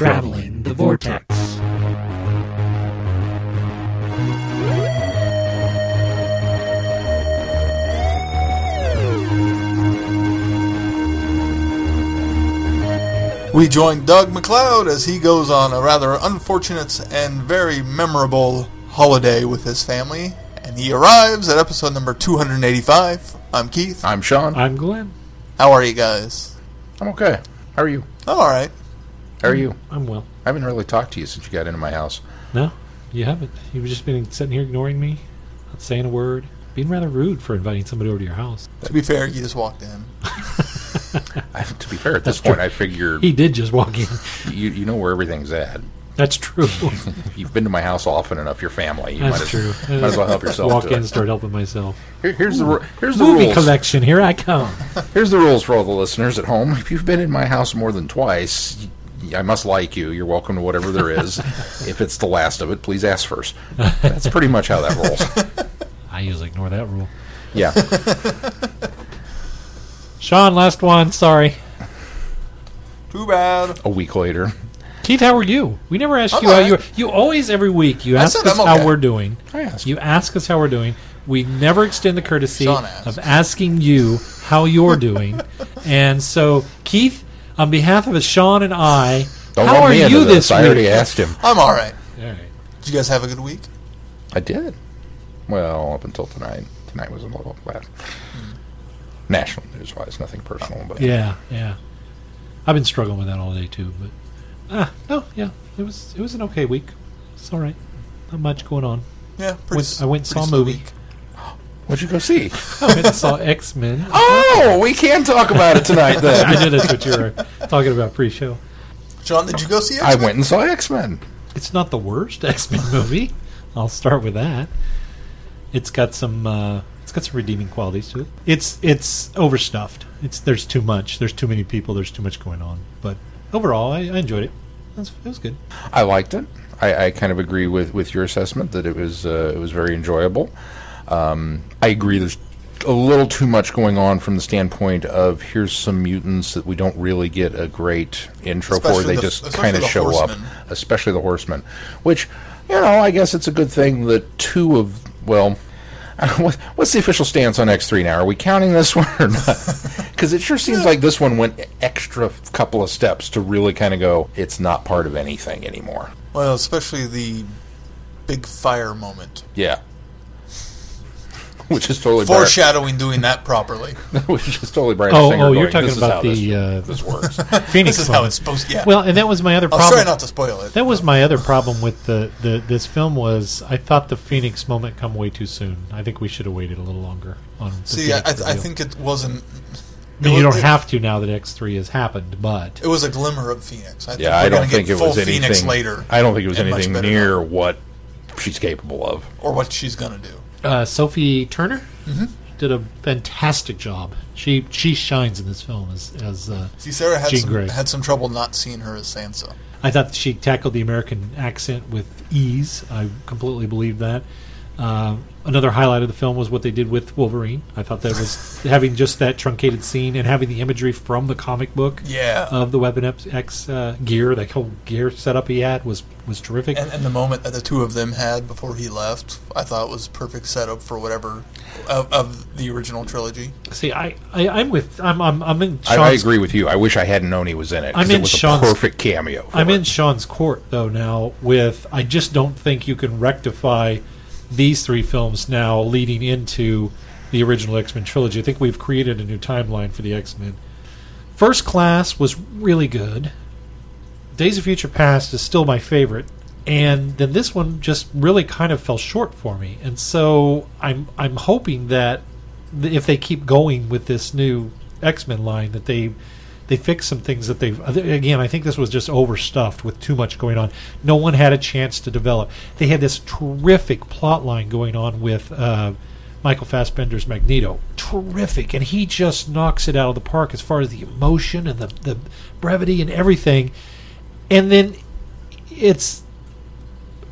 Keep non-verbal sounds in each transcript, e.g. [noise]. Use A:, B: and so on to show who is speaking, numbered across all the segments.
A: Traveling the Vortex.
B: We join Doug McLeod as he goes on a rather unfortunate and very memorable holiday with his family, and he arrives at episode number 285. I'm Keith.
C: I'm Sean.
A: I'm Glenn.
B: How are you guys?
C: I'm okay. How are you?
B: I'm all right.
C: How are you?
A: I'm well.
C: I haven't really talked to you since you got into my house.
A: No, you haven't. You've just been sitting here ignoring me, not saying a word, being rather rude for inviting somebody over to your house.
B: To be fair, you just walked in. [laughs]
C: I, to be fair, at this
A: That's
C: point. I figure
A: He did just walk in.
C: you you know where everything's at.
A: That's true. [laughs]
C: You've been to my house often enough. Your family. You might
A: That's
C: as,
A: true.
C: Might as well help yourself.
A: Walk
C: to
A: in,
C: it.
A: and start helping myself.
C: Here- here's the here's the
A: Movie
C: rules.
A: collection. Here I come. [laughs]
C: Here's the rules for all the listeners at home. If you've been in my house more than twice, y- I must like you. You're welcome to whatever there is. [laughs] if it's the last of it, please ask first. That's pretty much how that rolls. [laughs]
A: I usually ignore that rule.
C: Yeah. [laughs]
A: Sean, last one. Sorry.
B: Too bad.
C: A week later.
A: Keith, how are you? We never ask
B: I'm
A: you how
B: alright.
A: you are. You always, every week, you
B: I
A: ask
B: said
A: us
B: I'm
A: how
B: okay.
A: we're doing.
C: I asked.
A: You ask us how we're doing. We never extend the courtesy
B: Sean asked.
A: of asking you how you're doing. and so, Keith, on behalf of Sean and I,
C: Don't
A: how are
C: me
A: you
C: this.
A: this
C: I already
A: week?
C: asked him.
B: I'm all right.
A: All right.
B: Did you guys have a good week?
C: I did. Well, up until tonight. Tonight was a little bad. National news wise, nothing personal, but
A: Yeah, yeah. I've been struggling with that all day too, but ah, no, yeah, it was it was an okay week. It's all right. Not much going on.
B: Yeah, pretty.
A: Went-
B: s-
A: I went and
B: pretty
A: saw a movie.
B: week.
C: what'd you go see? [laughs]
A: I went and saw X Men.
C: oh, we can talk about it tonight then. [laughs]
A: I
C: then.
A: knew that's what you were talking about pre-show.
B: John, did you go see it?
C: I went and saw X Men.
A: It's not the worst [laughs] X Men movie. I'll start with that. It's got some uh, it's got some redeeming qualities to it. It's it's overstuffed. It's there's too much. There's too many people. There's too much going on. But overall, I, I enjoyed it. It was, it was good.
C: I liked it. I, I kind of agree with, with your assessment that it was uh, it was very enjoyable. Um, I agree. There's a little too much going on from the standpoint of here's some mutants that we don't really get a great intro for. They
B: the-
C: just kind of show
B: horsemen.
C: up, especially the horsemen. Which you know, I guess it's a good thing that two of well. [laughs] What's the official stance on X3 now? Are we counting this [laughs] one or not? Because it sure seems like this one went extra couple of steps to really kind of go, it's not part of anything anymore.
B: Well, especially the big fire moment.
C: Yeah. [laughs] Which is totally Bryan,
B: Foreshadowing doing that properly. [laughs]
C: which is totally Bryan
A: Oh,
C: Singer
A: oh, you're
C: going,
A: talking about
C: how
A: the uh,
C: this, this works. [laughs]
A: Phoenix.
B: This is how it's supposed. Yeah.
A: Well, and that was my other
B: I'll
A: problem.
B: try not to spoil it.
A: That was my other problem with the, the this film was I thought the Phoenix moment come way too soon. I think we should have waited a little longer on. The
B: See, I, I think it wasn't.
A: I mean,
B: it
A: you don't have to now that X three has happened, but
B: It was a glimmer of Phoenix. I think
C: yeah,
B: we're
C: I don't
B: gonna
C: think
B: get
C: it
B: full
C: was anything.
B: Phoenix later.
C: I don't think it was anything near what she's capable of.
B: or what she's gonna do.
A: Uh, Sophie Turner
B: Mm-hmm.
A: did a fantastic job. She she shines in this film as as uh,
B: See, Sarah had
A: Jean
B: some
A: Grey.
B: had some trouble not seeing her as Sansa.
A: I thought she tackled the American accent with ease. I completely believe that. Uh, another highlight of the film was what they did with Wolverine. I thought that was [laughs] having just that truncated scene and having the imagery from the comic book
B: Yeah.
A: of the Weapon X- X uh, gear, that whole gear setup he had was was terrific.
B: And, and the moment that the two of them had before he left, I thought was perfect setup for whatever of, of the original trilogy.
A: See, I, I I'm with I'm I'm, I'm in
C: I,
A: Sean's
C: I agree with you. I wish I hadn't known he was in it.
A: I'm
C: it
A: in
C: was
A: Sean's-
C: a perfect cameo. for
A: I'm
C: it.
A: in Sean's court though now with I just don't think you can rectify these three films now leading into the original X-Men trilogy. I think we've created a new timeline for the X-Men. First Class was really good. Days of Future Past is still my favorite. And then this one just really kind of fell short for me. And so I'm I'm hoping that if they keep going with this new X-Men line that they they fixed some things that they've again i think this was just overstuffed with too much going on. No one had a chance to develop. They had this terrific plot line going on with uh, michael fassbender's magneto. Terrific. And he just knocks it out of the park as far as the emotion and the, the brevity and everything. And then it's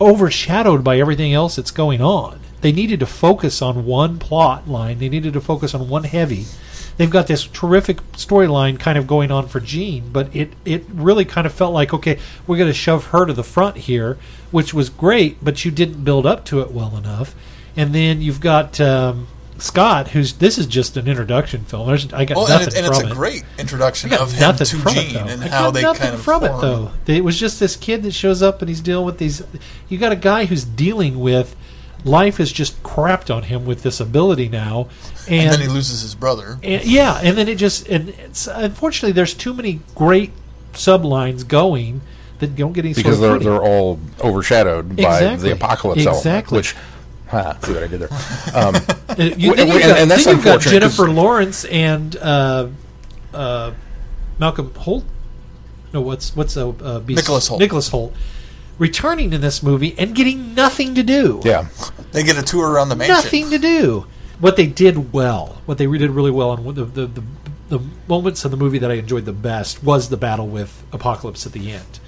A: overshadowed by everything else that's going on. They needed to focus on one plot line. They needed to focus on one heavy they've got this terrific storyline kind of going on for Jean, but it it really kind of felt like okay, we're going to shove her to the front here, which was great, but you didn't build up to it well enough. And then you've got um, Scott, who's this is just an introduction film. There's, I got
B: Well,
A: nothing
B: and, it, and
A: from
B: it's a
A: it.
B: great introduction of him to
A: Jean
B: and
A: I
B: how they kind of
A: from it though. It was just this kid that shows up and he's dealing with these. You got a guy who's dealing with life has just crapped on him with this ability now, and,
B: And then he loses his brother.
A: and- yeah, and then it just and it's, unfortunately there's too many great sublines going that don't get any sort
C: because
A: of
C: they're they're all overshadowed by the apocalypse element,
A: Exactly.
C: which. Ha, see what I did there? Um,
A: Uh, you,
C: Wh-
A: then
C: wh-
A: you've
C: and-
A: got,
C: and that's
A: then you've got Jennifer Lawrence and uh, uh, Malcolm Holt. No, what's what's a uh.
B: Nicholas Hoult.
A: Nicholas Hoult returning in this movie and getting nothing to do.
C: yeah,
B: They get a tour around the mansion.
A: nothing to do. What they did well, what they did really well, and the, the the the moments of the movie that I enjoyed the best was the battle with Apocalypse at the end,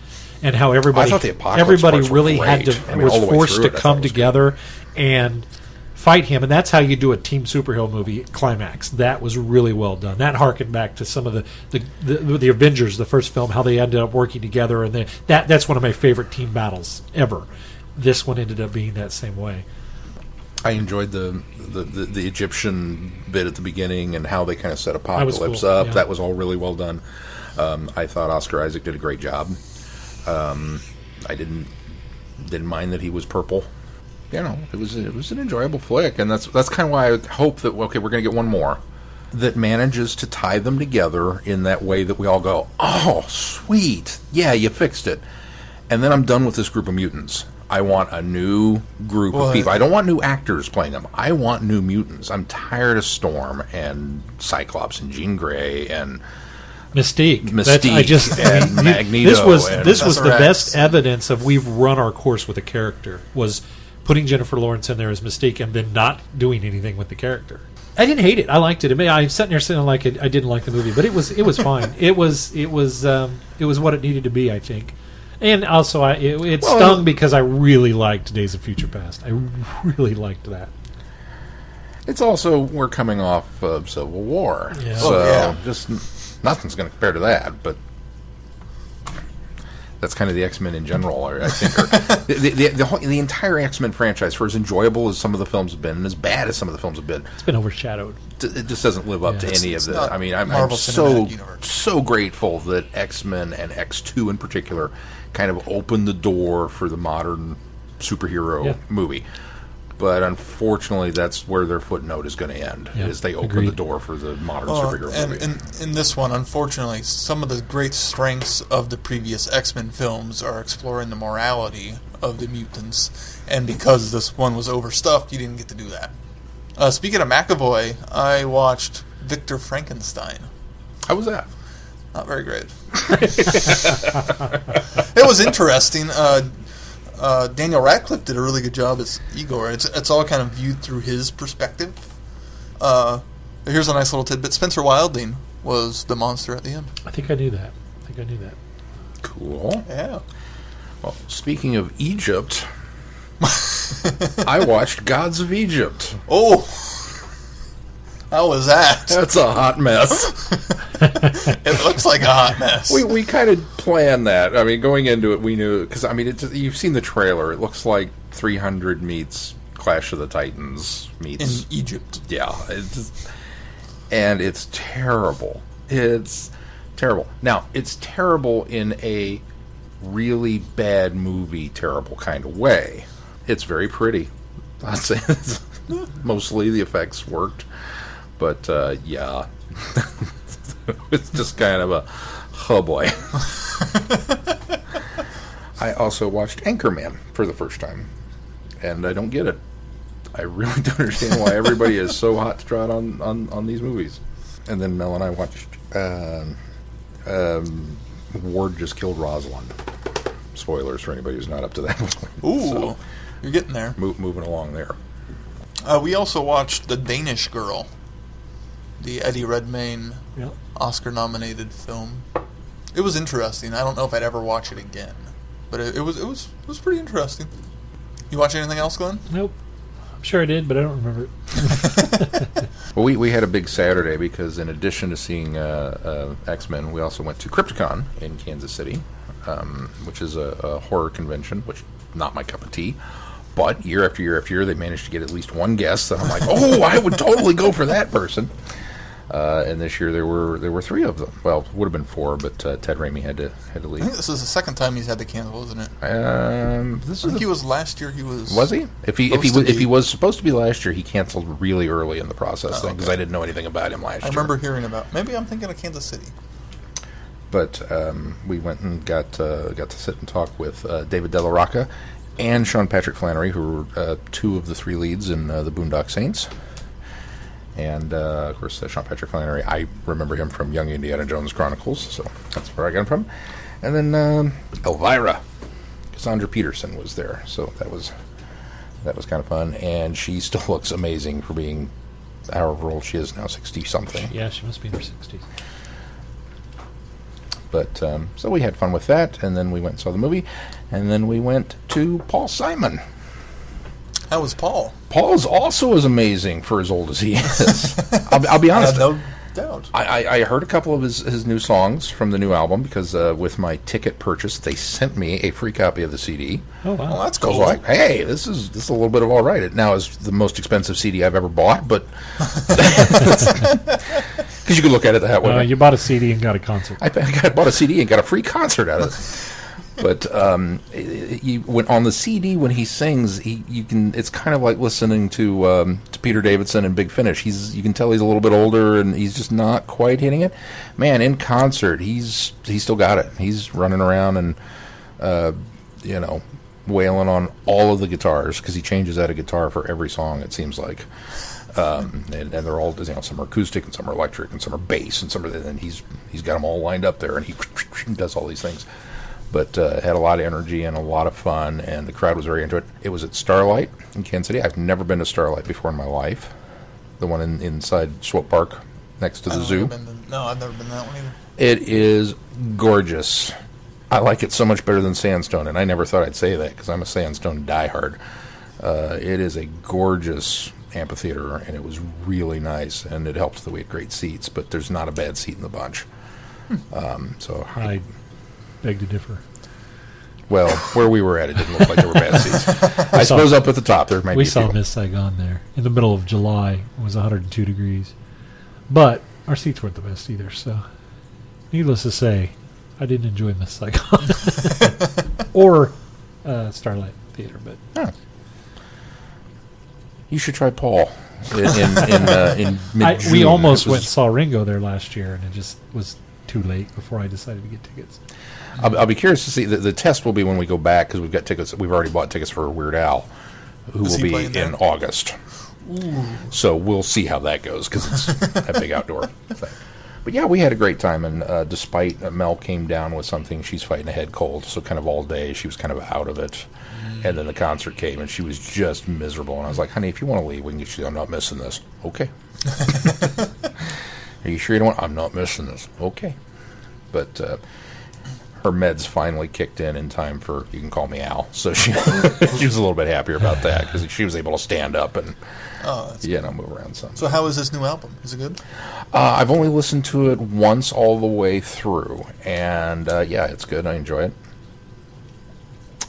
A: and how everybody
C: thought the
A: everybody really had to
C: I mean,
A: was
C: all the way
A: forced
C: through
A: to
C: it,
A: come
C: it good.
A: together and fight him, and that's how you do a team superhero movie climax. That was really well done. That harkened back to some of the the, the, the Avengers, the first film, how they ended up working together, and they, that that's one of my favorite team battles ever. This one ended up being that same way.
C: I enjoyed the, the, the, the Egyptian bit at the beginning and how they kind of set Apocalypse
A: cool,
C: up.
A: yeah.
C: That was all really well done. Um, I thought Oscar Isaac did a great job. Um, I didn't didn't mind that he was purple. You know, it was it was an enjoyable flick, and that's that's kind of why I hope that okay, we're going to get one more that manages to tie them together in that way that we all go, oh, sweet, yeah, you fixed it, and then I'm done with this group of mutants. I want a new group
B: Well,
C: of people. Uh, I don't want new actors playing them. I want new mutants. I'm tired of Storm and Cyclops and Jean Grey and
A: Mystique. That's- I just
C: and Magneto
A: This was this was the best evidence of we've run our course with a character. Was putting Jennifer Lawrence in there as Mystique and then not doing anything with the character. I didn't hate it. I liked it. I mean, I'm sitting there saying like I didn't like the movie, but it was it was fine. [laughs] it was it was um, it was what it needed to be. I think. And also, I it, it
C: Well,
A: stung because I really liked Days of Future Past. I really liked that.
C: It's also we're coming off of Civil War,
A: Yeah.
C: so
B: Oh, yeah.
C: just nothing's going to compare to that. But that's kind of the X Men in general. I think are, [laughs] the, the, the, the, whole, the entire X Men franchise, for as enjoyable as some of the films have been, and as bad as some of the films have been,
A: It's been overshadowed.
C: d- it just doesn't live up
A: Yeah.
C: to
A: It's-
C: any
B: it's
C: of the. I mean, I'm, I'm
B: Marvel
C: so
B: Universe.
C: so grateful that X Men and X Two in particular kind of opened the door for the modern superhero
A: Yeah.
C: movie. But unfortunately, that's where their footnote is going to end.
A: Yeah,
C: is they open
A: agreed.
C: the door for the modern
B: Well,
C: superhero
B: and
C: movie.
B: in, in this one, unfortunately, some of the great strengths of the previous X Men films are exploring the morality of the mutants, and because this one was overstuffed, you didn't get to do that. Uh, speaking of McAvoy, I watched Victor Frankenstein.
C: How was that?
B: Not very great. [laughs] it was interesting. Uh, uh, Daniel Radcliffe did a really good job as Igor. It's it's all kind of viewed through his perspective. Uh, here's a nice little tidbit: Spencer Wilding was the monster at the end.
A: I think I knew that. I think I knew that.
C: Cool.
B: Yeah.
C: Well, speaking of Egypt, [laughs] I watched Gods of Egypt.
B: Oh, how was that? [laughs]
C: That's a hot mess. [laughs]
B: it looks like a hot mess.
C: we we kind of planned that. I mean, going into it, we knew because I mean, it's, you've seen the trailer. It looks like 300 meets Clash of the Titans meets in
B: Egypt.
C: yeah, it's and it's terrible. It's terrible. Now, it's terrible in a really bad movie, terrible kind of way. It's very pretty. I'd say [laughs] mostly the effects worked, but uh, yeah, [laughs] it's just kind of a oh boy. [laughs] I also watched Anchorman for the first time, and I don't get it. I really [laughs] don't understand why everybody is so hot to trot on, on, on these movies. And then Mel and I watched um, um, Ward just killed Rosalind. Spoilers for anybody who's not up to that. point.
B: Ooh,
C: So,
B: you're getting there.
C: mo- moving along there.
B: Uh, we also watched The Danish Girl, the Eddie Redmayne
A: Yeah.
B: Oscar-nominated film. It was interesting. I don't know if I'd ever watch it again, but it, it was it was it was pretty interesting. You watch anything else, Glenn?
A: Nope. I'm sure I did, but I don't remember it. [laughs]
C: Well, we, we had a big Saturday because in addition to seeing uh, uh, X Men, we also went to Crypticon in Kansas City, um, which is a, a horror convention, which not my cup of tea. But year after year after year, they managed to get at least one guest that I'm like, [laughs] oh, I would totally go for that person. Uh, and this year there were there were three of them. Well, would have been four, but uh, Ted Raimi had to had to leave.
B: I think this is the second time he's had to cancel, isn't it?
C: Um, this
B: I
C: is
B: think
C: the
B: he was last year. He was
C: Was he? If he if he was, if he was supposed to be last year, he canceled really early in the process
B: Oh,
C: thing because
B: okay.
C: I didn't know anything about him last
B: I
C: year.
B: I remember hearing about. Maybe I'm thinking of Kansas City.
C: But um, we went and got uh, got to sit and talk with uh, David Della Rocco and Sean Patrick Flanery, who were uh, two of the three leads in uh, the Boondock Saints. And uh, of course, uh, Sean Patrick Flanery, I remember him from Young Indiana Jones Chronicles, so that's where I got him from. And then um, Elvira, Cassandra Peterson was there, so that was that was kind of fun. And she still [laughs] looks amazing for being however old she is now, sixty something.
A: yeah, she must be in her 60s.
C: But um, so we had fun with that, and then we went and saw the movie, and then we went to Paul Simon.
B: How was Paul?
C: Paul's also as amazing for as old as he is. I'll, [laughs] I'll be
B: I
C: honest.
B: no doubt.
C: I, I, I heard a couple of his, his new songs from the new album because uh, with my ticket purchase, they sent me a free copy of the CD.
A: Oh, wow.
B: Well, that's
C: I was
B: cool.
C: like, "Hey, this is this is a little bit of all right." It now is the most expensive CD I've ever bought, but [laughs] because you can look at it that way.
A: Uh, you bought a CD and got a concert.
C: I, I bought a CD and got a free concert out of it. [laughs] But um, when on the CD when he sings, he you can it's kind of like listening to um, to Peter Davison and Big Finish. He's you can tell he's a little bit older and he's just not quite hitting it. Man, in concert, he's he's still got it. He's running around and uh, you know wailing on all of the guitars because he changes out a guitar for every song. It seems like. Um, and, and they're all you know some are acoustic and some are electric and some are bass and some are and he's he's got them all lined up there and he [laughs] does all these things but uh, had a lot of energy and a lot of fun and the crowd was very into it. It was at starlight in kansas city. I've never been to starlight before in my life. The one in, inside swope park next to the zoo.
B: I've been to- no, I've never been to that one either.
C: it is gorgeous. I like it so much better than sandstone and i never thought i'd say that because i'm a sandstone diehard. Uh, it is a gorgeous amphitheater and it was really nice and it helps that we had great seats but there's not a bad seat in the bunch. Um, so
A: I beg to differ.
C: Well, where we were at, it didn't look like there were bad seats. [laughs] I
A: saw-
C: suppose up at the top there might
A: we
C: be a
A: saw
C: few.
A: Miss Saigon there in the middle of July. It was 102 degrees. But our seats weren't the best either, so needless to say, I didn't enjoy Miss Saigon. [laughs] or uh, Starlight Theater, but
C: Huh. You should try Paul in in, in, uh, in [laughs]
A: I,
C: mid-June.
A: we almost
C: It was-
A: went and saw Ringo there last year, and it just was too late before I decided to get tickets.
C: I'll, I'll be curious to see. The, the test will be when we go back because we've got tickets. We've already bought tickets for Weird Al, who
B: Is
C: will
B: he
C: be
B: playing
C: in
B: there?
C: August. So we'll see how that goes because it's a big outdoor thing. But yeah, we had a great time, and uh, despite uh, Mel came down with something, she's fighting a head cold, so kind of all day she was kind of out of it. And then the concert came, and she was just miserable. And I was like, "Honey, if you want to leave, we can get you. I'm not missing this. Okay. [laughs] Are you sure you don't? want I'm not missing this. Okay. But uh, her meds finally kicked in in time for you can call me Al. So she [laughs] she was a little bit happier about that because she was able to stand up and
B: Oh,
C: you know move around some.
B: So how is this new album? Is it good?
C: Uh, I've only listened to it once all the way through, and uh, yeah, it's good. I enjoy it.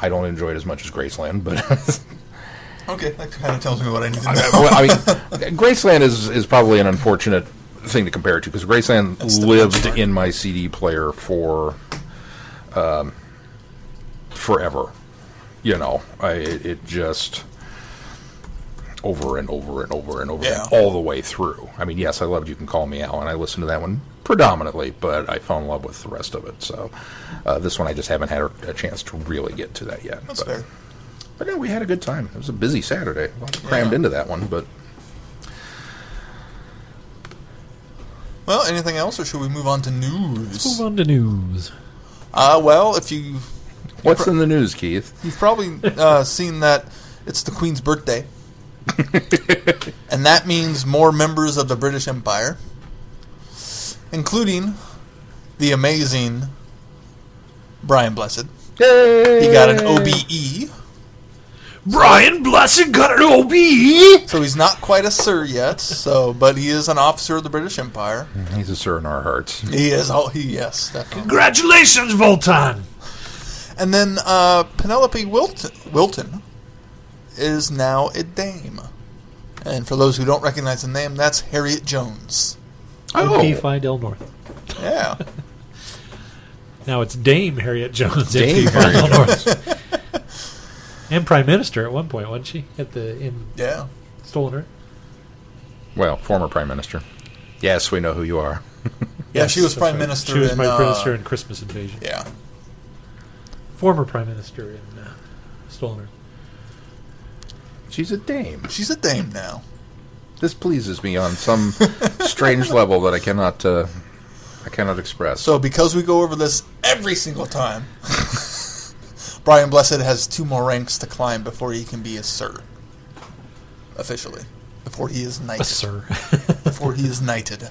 C: I don't enjoy it as much as Graceland, but [laughs]
B: Okay, that kind of tells me what I need to know.
C: I, mean, [laughs] Graceland is is probably an unfortunate thing to compare it to because Graceland lived in my CD player for um, forever. You know, I it, it just over and over and over and over
B: Yeah.
C: again, all the way through. I mean, yes, I loved "You Can Call Me Al," and I listened to that one predominantly, but I fell in love with the rest of it. So uh, this one, I just haven't had a, a chance to really get to that yet.
B: That's
C: but,
B: fair.
C: but yeah, we had a good time. It was a busy Saturday. A lot crammed
B: Yeah.
C: into that one, but
B: Well, anything else, or should we move on to news?
A: Move on to news.
B: Uh, well, if you
C: what's in the news, Keith?
B: you've probably uh, seen that it's the Queen's birthday, [laughs] and that means more members of the British Empire, including the amazing Brian Blessed.
C: Yay!
B: He got an OBE.
A: Brian Blessed got an OB.
B: So he's not quite a sir yet. So, but he is an officer of the British Empire.
C: He's a sir in our hearts.
B: He is. Oh, he yes, definitely.
A: Congratulations, Vultan.
B: And then uh, Penelope Wilton, Wilton is now a dame. And for those who don't recognize the name, that's Harriet Jones.
C: Oh,
A: MP Phi Del North.
B: Yeah. [laughs]
A: Now it's Dame Harriet Jones.
C: Dame Harriet
A: Del North. [laughs] and Prime Minister at one point, wasn't she? At the in
B: Yeah.
A: Stolen Earth.
C: well, former prime minister. Yes, we know who you are.
B: Yeah, she was Prime
A: right.
B: Minister
A: She was
B: in,
A: Prime
B: uh,
A: Minister in Christmas Invasion.
B: Yeah.
A: Former Prime Minister in uh, Stolen Earth.
C: She's a dame.
B: She's a dame now.
C: This pleases me on some strange [laughs] level that I cannot, uh, I cannot express.
B: So because we go over this every single time, [laughs] Brian Blessed has two more ranks to climb before he can be a sir. Officially. Before he is
A: A
B: knighted.
A: sir. [laughs]
B: Before he is knighted.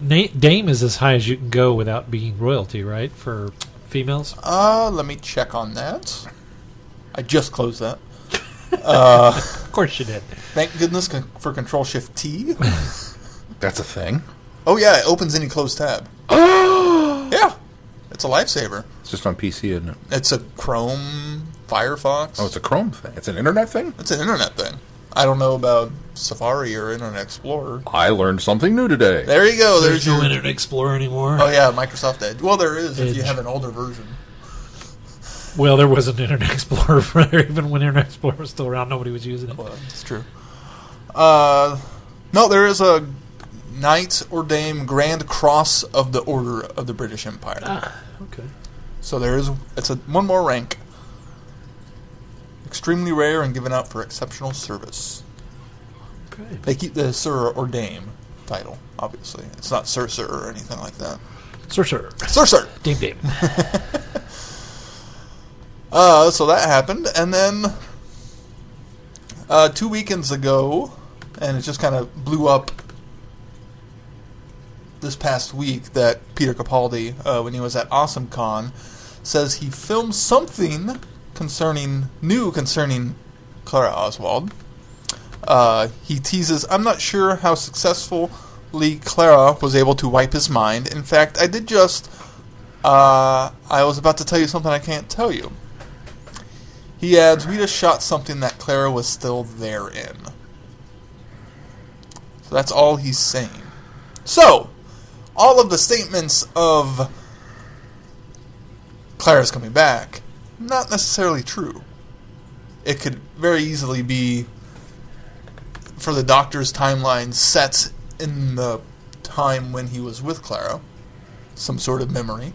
A: Na- Dame is as high as you can go without being royalty, right? For females.
B: Uh, let me check on that. I just closed that. [laughs] Uh,
A: Of course you did.
B: thank goodness con- for Control Shift T. [laughs]
C: That's a thing.
B: Oh yeah, it opens any closed tab. [gasps] yeah, it's a lifesaver.
C: It's just on PC, isn't it?
B: It's a Chrome, Firefox.
C: Oh, it's a Chrome thing. It's an internet thing.
B: it's an internet thing. I don't know about Safari or Internet Explorer.
C: I learned something new today.
B: There you go. There's,
A: There's no
B: your.
A: Internet Explorer anymore.
B: Oh yeah, Microsoft Edge. Well, there is if you have an older version.
A: Well, there was an Internet [laughs] Explorer for there, even when Internet Explorer was still around. Nobody was using it.
B: Well, it's true. Uh, no, there is a Knight or Dame Grand Cross of the Order of the British Empire.
A: Ah, okay.
B: So there is it's a one more rank. Extremely rare and given out for exceptional service.
A: Okay.
B: They keep the Sir or Dame title, obviously. It's not Sir Sir or anything like that.
A: Sir, sir.
B: Sir Sir.
A: Dame, Dame. [laughs]
B: Uh, so that happened, and then uh, two weekends ago, and it just kind of blew up this past week that Peter Capaldi, uh, when he was at AwesomeCon, says he filmed something concerning new concerning Clara Oswald. Uh, he teases, "I'm not sure how successfully Clara was able to wipe his mind. In fact, I did just. Uh, I was about to tell you something I can't tell you." He adds, "We just shot something that Clara was still there in." So that's all he's saying. So, all of the statements of Clara's coming back, not necessarily true. It could very easily be for the Doctor's timeline set in the time when he was with Clara, some sort of memory.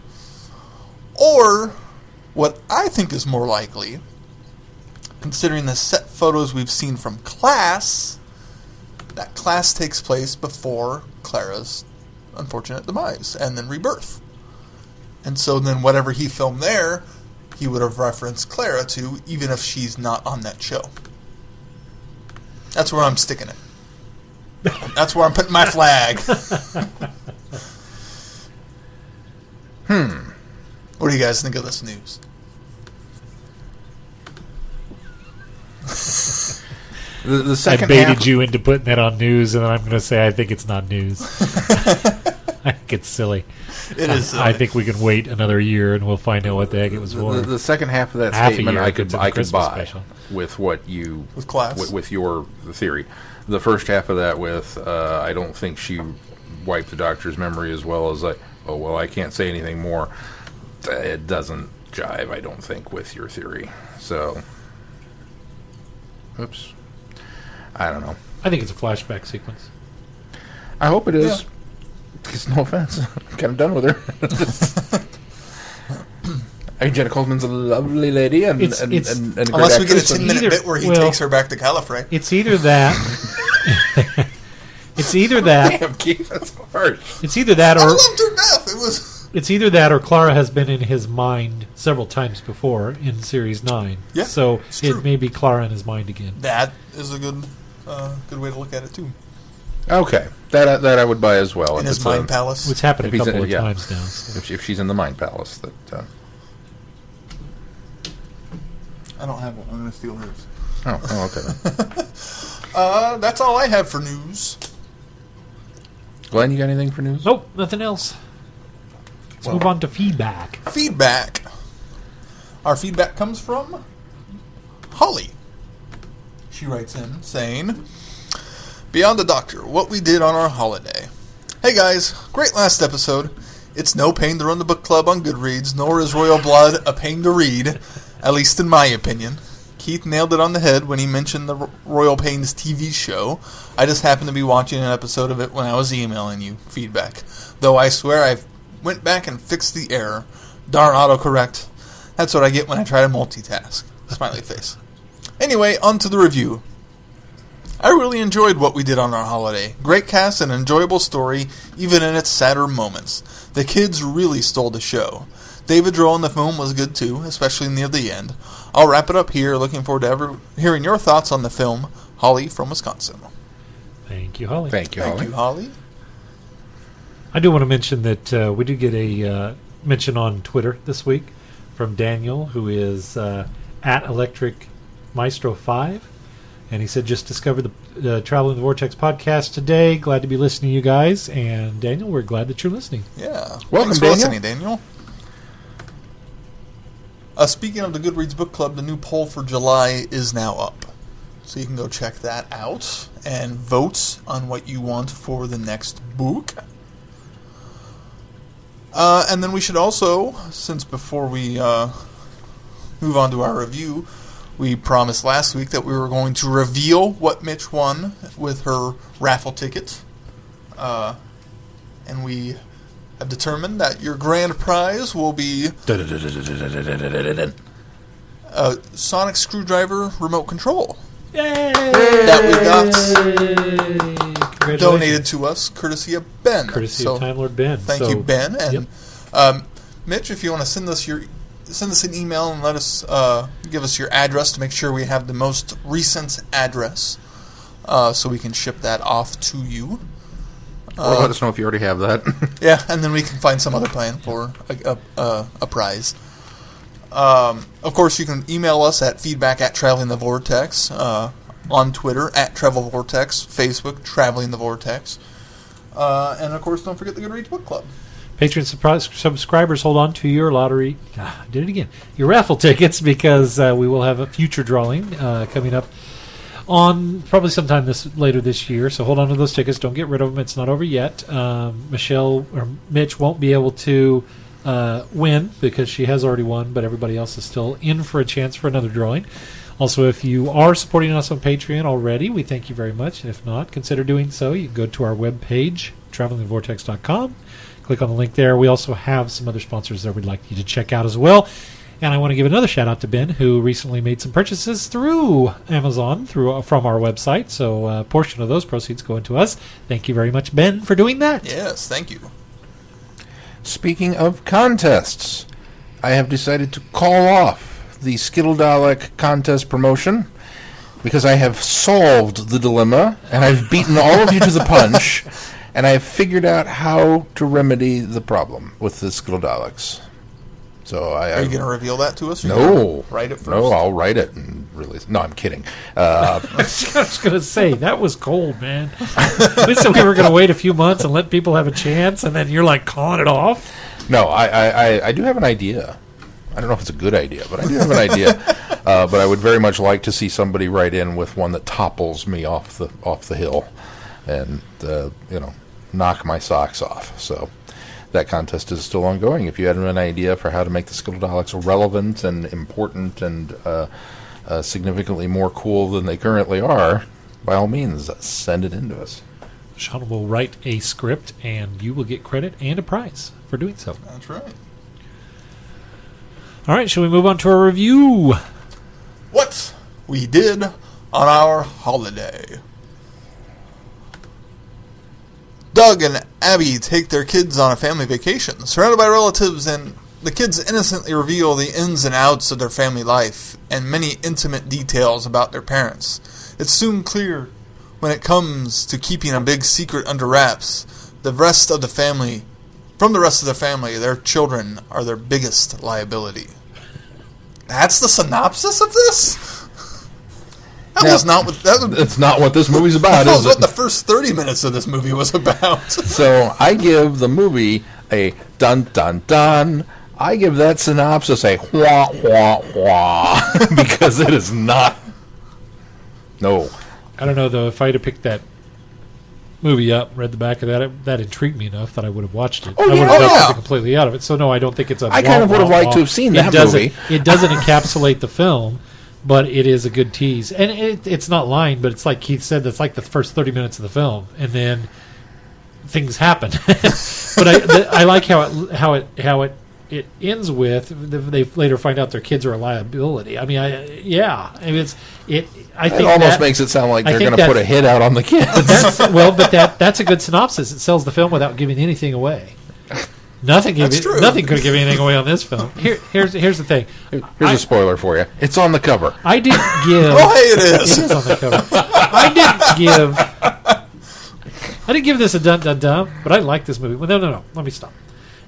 B: Or, what I think is more likely, considering the set photos we've seen from class, that class takes place before Clara's unfortunate demise and then rebirth. And so then whatever he filmed there, he would have referenced Clara to, even if she's not on that show. That's where I'm sticking it. That's where I'm putting my flag. [laughs] hmm. What do you guys think of this news? [laughs]
C: The, the
A: I baited
C: half,
A: you into putting that on news, and then I'm going to say I think it's not news. [laughs] I think it's silly.
B: It is.
A: I think we can wait another year, and we'll find out what the heck it was for.
C: the, the second half of that
A: Half
C: statement, I could I could buy
A: special.
C: with what you
B: With class.
C: with, with your theory. The first half of that with uh, I don't think she wiped the doctor's memory as well as I. Oh well, I can't say anything more. It doesn't jive, I don't think, with your theory. So, oops. I don't know.
A: I think it's a flashback sequence.
C: I hope it is. Because no offense, [laughs] I'm kind of done with her. I mean, Jenna Coleman's a lovely lady, and
A: It's-
C: and,
A: it's-
C: and, and a great
B: Unless we get a
C: actress,
B: 10
C: and-
B: minute
A: Either-
B: bit where he
A: well-
B: takes her back to Gallifrey.
A: It's either that. [laughs] it's either that.
C: Damn, Keith, that's harsh.
A: It's either that or
B: I
A: or
B: loved her death. It was.
A: it's either that or Clara has been in his mind several times before in series nine.
B: Yeah,
A: So it may be Clara in his mind again.
B: That is a good, uh, good way to look at it too.
C: Okay, that that I would buy as well.
B: In
C: if
B: his mind
C: a-
B: palace.
A: Which happened a couple
C: in-
A: of
C: yeah.
A: times now. so.
C: if, she- if she's in the Mind Palace, that uh,
B: I don't have one. I'm going to steal hers.
C: Oh, oh okay. [laughs]
B: Uh, that's all I have for news.
C: Glenn, you got anything for news?
A: Nope, nothing else. Let's
B: Well-
A: move on to feedback.
B: Feedback. Our feedback comes from Holly. She writes in saying, Beyond the Doctor, what we did on our holiday. Hey guys, great last episode. It's no pain to run the book club on Goodreads, nor is Royal Blood a pain to read, at least in my opinion. Keith nailed it on the head when he mentioned the Royal Pains TV show. I just happened to be watching an episode of it when I was emailing you feedback. Though I swear I went back and fixed the error. Darn autocorrect. That's what I get when I try to multitask. Smiley face. Anyway, on to the review. I really enjoyed what we did on our holiday. Great cast and enjoyable story, even in its sadder moments. The kids really stole the show. David Droll in the film was good too, especially near the end. I'll wrap it up here. Looking forward to ever hearing your thoughts on the film. Holly from Wisconsin.
A: Thank you, Holly.
C: Thank you, Holly.
B: Thank
C: Holly.
B: you, Holly.
A: I do want to mention that uh, we did get a uh, mention on Twitter this week from Daniel, who is uh, at Electric Maestro Five, and he said just discovered the uh, Traveling the Vortex podcast today. Glad to be listening to you guys, and Daniel, we're glad that you're listening.
B: Yeah.
C: Welcome,
B: Thanks for
C: Daniel.
B: listening, Daniel. Uh, speaking of the Goodreads Book Club, the new poll for July is now up. So you can go check that out and vote on what you want for the next book. Uh, and then we should also, since before we uh, move on to our review, we promised last week that we were going to reveal what Mitch won with her raffle ticket. Uh, and we have determined that your grand prize will be a sonic screwdriver remote control
A: Yay!
B: that we got donated to us courtesy of Ben.
A: courtesy
B: so
A: of Time Lord Ben.
B: thank
A: So,
B: you, Ben. And
A: yep.
B: um, Mitch, if you want to send us your send us an email and let us uh, give us your address to make sure we have the most recent address, uh, so we can ship that off to you.
C: or let us know if you already have that. [laughs]
B: Yeah, and then we can find some other plan for a, a, a, a prize. Um, of course, you can email us at feedback at Traveling the Vortex, uh, on Twitter at Travel Vortex, Facebook Traveling the Vortex, uh, and of course, don't forget the Goodreads Book Club.
A: Patreon supri- subscribers hold on to your lottery. Ah, did it again. Your raffle [laughs] tickets because uh, we will have a future drawing uh, coming up on probably sometime this later this year. So hold on to those tickets. Don't get rid of them. It's not over yet. Um, Michelle or Mitch won't be able to uh, win because she has already won, but everybody else is still in for a chance for another drawing. Also, if you are supporting us on Patreon already, we thank you very much. If not, consider doing so. You can go to our webpage, travelingthevortex.com. Click on the link there. We also have some other sponsors there we'd like you to check out as well. And I want to give another shout out to Ben, who recently made some purchases through Amazon through uh, from our website. So a portion of those proceeds go into us. Thank you very much, Ben, for doing that.
B: Yes, thank you.
C: Speaking of contests, I have decided to call off the Skittle Dalek contest promotion because I have solved the dilemma and I've beaten all of you to the punch [laughs] and I have figured out how to remedy the problem with the Skittle So I,
B: Are you going to reveal that to us? or
C: no
B: gonna write it first.
C: No, I'll write it and really. No, I'm kidding. Uh, [laughs]
A: I was going to say that was cold, man. [laughs] we said we were going to wait a few months and let people have a chance, and then you're like calling it off.
C: No, I, I, I, I do have an idea. I don't know if it's a good idea, but I do have an idea. [laughs] Uh, but I would very much like to see somebody write in with one that topples me off the off the hill, and uh, you know, knock my socks off. So that contest is still ongoing. If you have an idea for how to make the Skittle Daleks relevant and important and uh, uh, significantly more cool than they currently are, by all means, send it in to us.
A: Sean will write a script, and you will get credit and a prize for doing so.
B: That's right.
A: All right, shall we move on to our review?
B: What we did on our holiday. Doug and Abby take their kids on a family vacation, surrounded by relatives, and the kids innocently reveal the ins and outs of their family life and many intimate details about their parents. It's soon clear when it comes to keeping a big secret under wraps, the rest of the family, from the rest of the family, their children are their biggest liability. That's the synopsis of this. That
C: Now-
B: was not what that was.
C: That's not what this movie's about,
B: That
C: is
B: was what
C: it?
B: the first thirty minutes of this movie was about. [laughs]
C: So I give the movie a dun dun dun. I give that synopsis a wah wah wah [laughs] because it is not. No,
A: I don't know though. If I'd have picked that movie up, read the back of that, it, that intrigued me enough that I would have watched it.
C: Oh,
A: I would
C: yeah.
A: have
B: Oh,
A: done
B: yeah.
A: something completely out of it. So no, I don't think it's a.
C: I kind of would have
A: wah,
C: liked to have seen
A: It
C: that movie.
A: It doesn't encapsulate the film, but it is a good tease, and it, it's not lying. But it's like Keith said, that's like the first thirty minutes of the film, and then things happen. [laughs] but I, the, I like how it how it how it it ends with they later find out their kids are a liability. I mean, I yeah, I mean, it's it. I
C: it
A: think
C: almost
A: that-
C: makes it sound like they're going to put a hit out on the kids.
A: that's well, but that [laughs] that's a good synopsis. It sells the film without giving anything away. Nothing
B: That's
A: gave
B: true.
A: nothing could give anything away on this film. [laughs] Here, here's here's the thing.
C: Here's
A: I-
C: a spoiler for you. It's on the cover.
A: I didn't give. [laughs]
B: oh, hey, it
A: It
B: is.
A: is on the cover. I didn't give. I didn't give this a dun dun dun, but I like this movie. Well, no, no, no. Let me stop.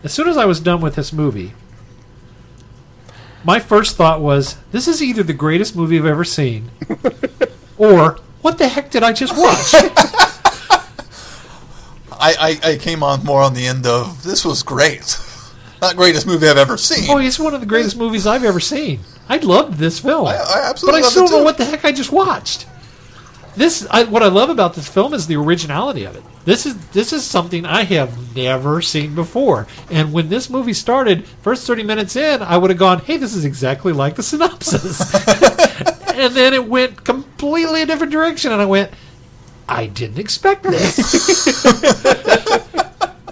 A: As soon as I was done with this movie, my first thought was, "This is either the greatest movie I've ever seen, [laughs] or what the heck did I just watch?"
B: I, I, I came on more on the end of this was great. [laughs] Not greatest movie I've ever seen.
A: Oh, it's one of the greatest movies I've ever seen. I loved this film.
B: I- I absolutely
A: But I still don't know what the heck I just watched. This, I, what I love about this film is the originality of it. This is this is something I have never seen before. And when this movie started, first thirty minutes in, I would have gone, "Hey, this is exactly like the synopsis." [laughs] and then it went completely a different direction, and I went, "I didn't expect this.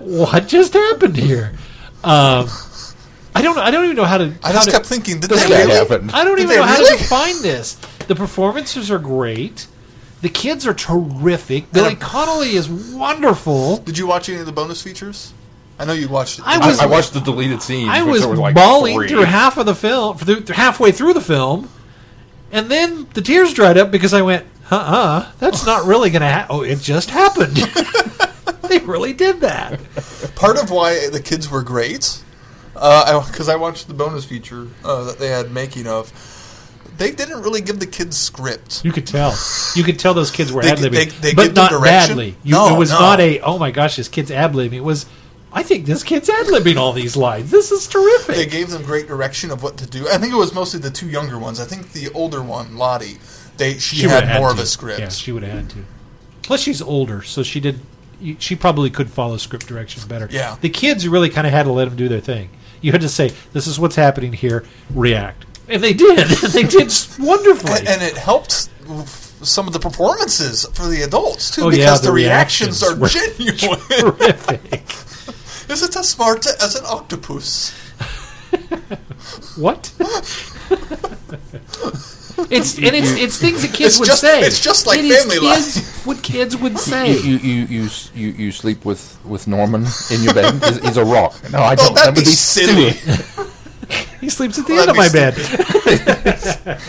A: what just happened here?" Um, I don't. I don't even know how to.
B: I
A: how
B: just
A: to,
B: kept thinking, did
C: This
B: they
C: guy
B: really?
C: happened.
A: I don't
B: Did
A: even
B: they
A: know how
B: really?
A: to define this. The performances are great. The kids are terrific. Billy
B: And-
A: Connolly is wonderful.
B: Did you watch any of the bonus features? I know you watched.
A: I
C: I,
A: was-
C: I watched the deleted scenes.
A: I was,
C: was like
A: bawling
C: three.
A: through half of the film, through, through- halfway through the film, and then the tears dried up because I went, "Uh-uh, that's not really going to happen." Oh, it just happened. [laughs] they really did that.
B: Part of why the kids were great, because I, watched the bonus feature uh, that they had making of. They didn't really give the kids script.
A: You could tell. You could tell those kids were ad libbing,
B: they- they
A: but
B: give them
A: not
B: direction?
A: badly. You,
B: No,
A: it was
B: no.
A: not a oh my gosh, this kid's ad libbing. It was. I think this kid's ad libbing all these lines. This is terrific.
B: They gave them great direction of what to do. I think it was mostly the two younger ones. I think the older one, Lottie, they she,
A: would've
B: had more of a script.
A: Yeah, she would have had to. Plus, she's older, so she did. She probably could follow script directions better.
B: Yeah.
A: The kids, you really kind of had to let them do their thing. You had to say, "This is what's happening here. React," and they did. [laughs] they did wonderfully.
B: and, and it helped some of the performances for the adults too,
A: Oh, yeah,
B: because
A: the
B: the, reactions, are genuine. [laughs]
A: terrific. [laughs]
B: Is it as smart as an octopus?
A: What? It's and it's it's things that kids
B: It's
A: would
B: just-
A: say.
B: it's just like
A: It is
B: family
A: kids,
B: life.
A: What kids would say.
C: You, you, you, you, you, sleep with, with Norman in your bed? he's, he's a rock. No, I
B: Oh,
C: don't.
B: that'd
C: that would
B: be silly.
C: stupid. [laughs]
A: he sleeps at the
B: That'd
A: end of my
B: be
A: bed. [laughs]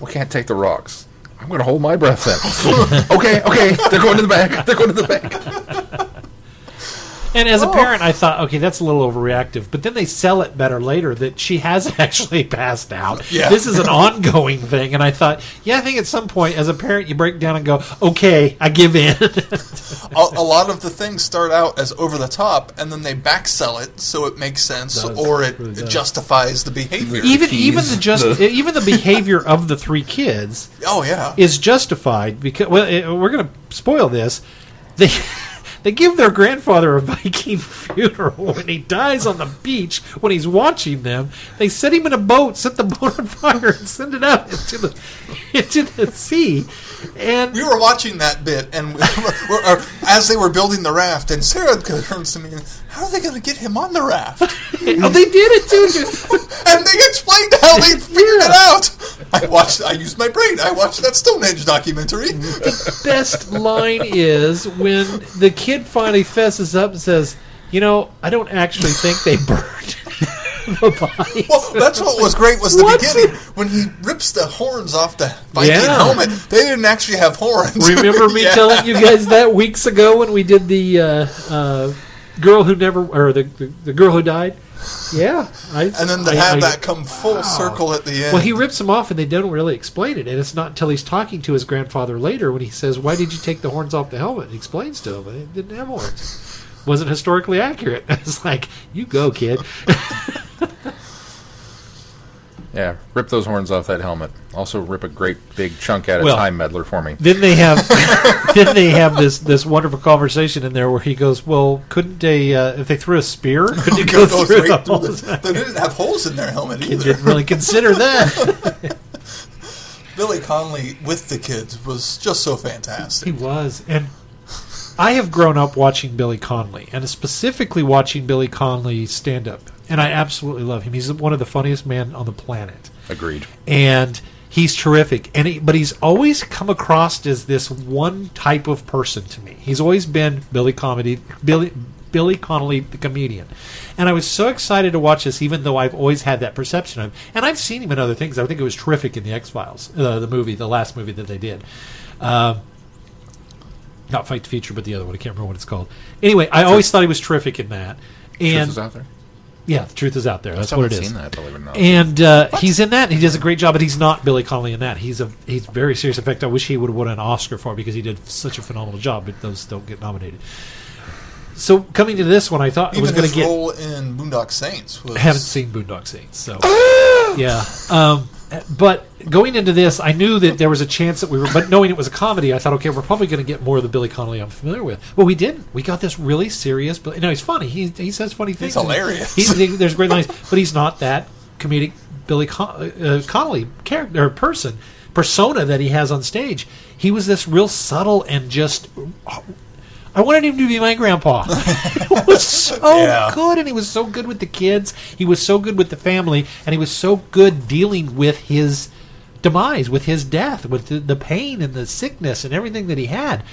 C: We can't take the rocks. I'm going to hold my breath then. [laughs] okay, okay. They're going to the back. They're going to the back.
A: And as
B: Oh.
A: a parent, I thought, okay, that's a little overreactive. But then they sell it better later that she has [laughs] actually passed out.
B: Yeah.
A: This is an ongoing thing. And I thought, yeah, I think at some point, as a parent, you break down and go, okay, I give in.
B: a, a lot of the things start out as over the top, and then they back sell it so it makes sense,
A: Does.
B: or it,
A: Really
B: it justifies the behavior.
A: even
C: keys,
A: even the just even the behavior of the three kids [laughs]
B: oh yeah,
A: is justified because well, it, we're going to spoil this. They [laughs] they give their grandfather a [laughs] Viking funeral when he dies on the beach when he's watching them. They set him in a boat, set the [laughs] boat on fire, and send it out into the [laughs] into the sea. And
B: we were watching that bit, and we were, or, as they were building the raft, and Sarah turns to me, and, "How are they going to get him on the raft?"
A: oh, they did it too.
B: and they explained how they figured it out. I watched. I used my brain. I watched that Stonehenge documentary.
A: The best line is when the kid finally fesses up and says, "You know, I don't actually think they burned." [laughs] the body.
B: Well, that's what was great was the
A: What?
B: beginning when he rips the horns off the Viking
A: Yeah.
B: helmet. They didn't actually have horns.
A: Remember me [laughs]
B: Yeah.
A: telling you guys that weeks ago when we did the uh, uh, girl who never or the, the the girl who died? Yeah, I,
B: And then to
A: I-
B: have
A: I-
B: that come full circle at the end.
A: Well, he rips them off, and they don't really explain it. And it's not until he's talking to his grandfather later when he says, "Why did you take the horns off the helmet?" He explains to him, "It didn't have horns. Wasn't historically accurate." [laughs] It's like, you go, kid. [laughs]
C: Yeah, rip those horns off that helmet. Also, rip a great big chunk out of
A: Well-
C: time meddler for me.
A: then they have, [laughs] then they have this this wonderful conversation in there where he goes, "Well, couldn't they uh, if they threw a spear? [laughs] Couldn't it go
B: Goes
A: through
B: right
A: the
B: through
A: holes?"
B: the- They didn't have holes in their helmet
A: He
B: either.
A: didn't really consider that. [laughs]
B: Billy Connolly with the kids was just so fantastic.
A: He was, and I have grown up watching Billy Connolly, and specifically watching Billy Connolly stand up, and I absolutely love him. He's one of the funniest men on the planet,
C: Agreed.
A: and he's terrific. And he, but he's always come across as this one type of person to me. He's always been Billy Comedy, Billy. Billy Connolly, the comedian. And I was so excited to watch this, even though I've always had that perception of And I've seen him in other things. I think it was terrific in The X Files, uh, the movie, the last movie that they did. Um, not Fight the Future, but the other one. I can't remember what it's called. Anyway, I always thought he was terrific in that. And
C: Truth is out there.
A: Yeah, the truth is out there. That's
C: I
A: what it is.
C: haven't
A: is.
C: seen that, believe it or not.
A: And uh, he's in that. And he does a great job, but he's not Billy Connolly in that. He's a he's very serious. In fact, I wish he would have won an Oscar for it because he did such a phenomenal job. But those don't get nominated. So coming to this one, I thought I was going to get.
B: role in Boondock Saints was
A: I haven't seen Boondock Saints, so yeah. Um, but going into this, I knew that there was a chance that we were. But knowing it was a comedy, I thought, okay, we're probably going to get more of the Billy Connolly I'm familiar with. Well, we didn't. We got this really serious. But you know, he's funny. He he says funny things.
B: He's hilarious.
A: He, he- there's great lines, but he's not that comedic Billy Con- uh, Connolly character or person persona that he has on stage. He was this real subtle and just. I wanted him to be my grandpa. [laughs] it was so
B: Yeah.
A: good, and he was so good with the kids. He was so good with the family, and he was so good dealing with his demise, with his death, with the, the pain and the sickness and everything that he had.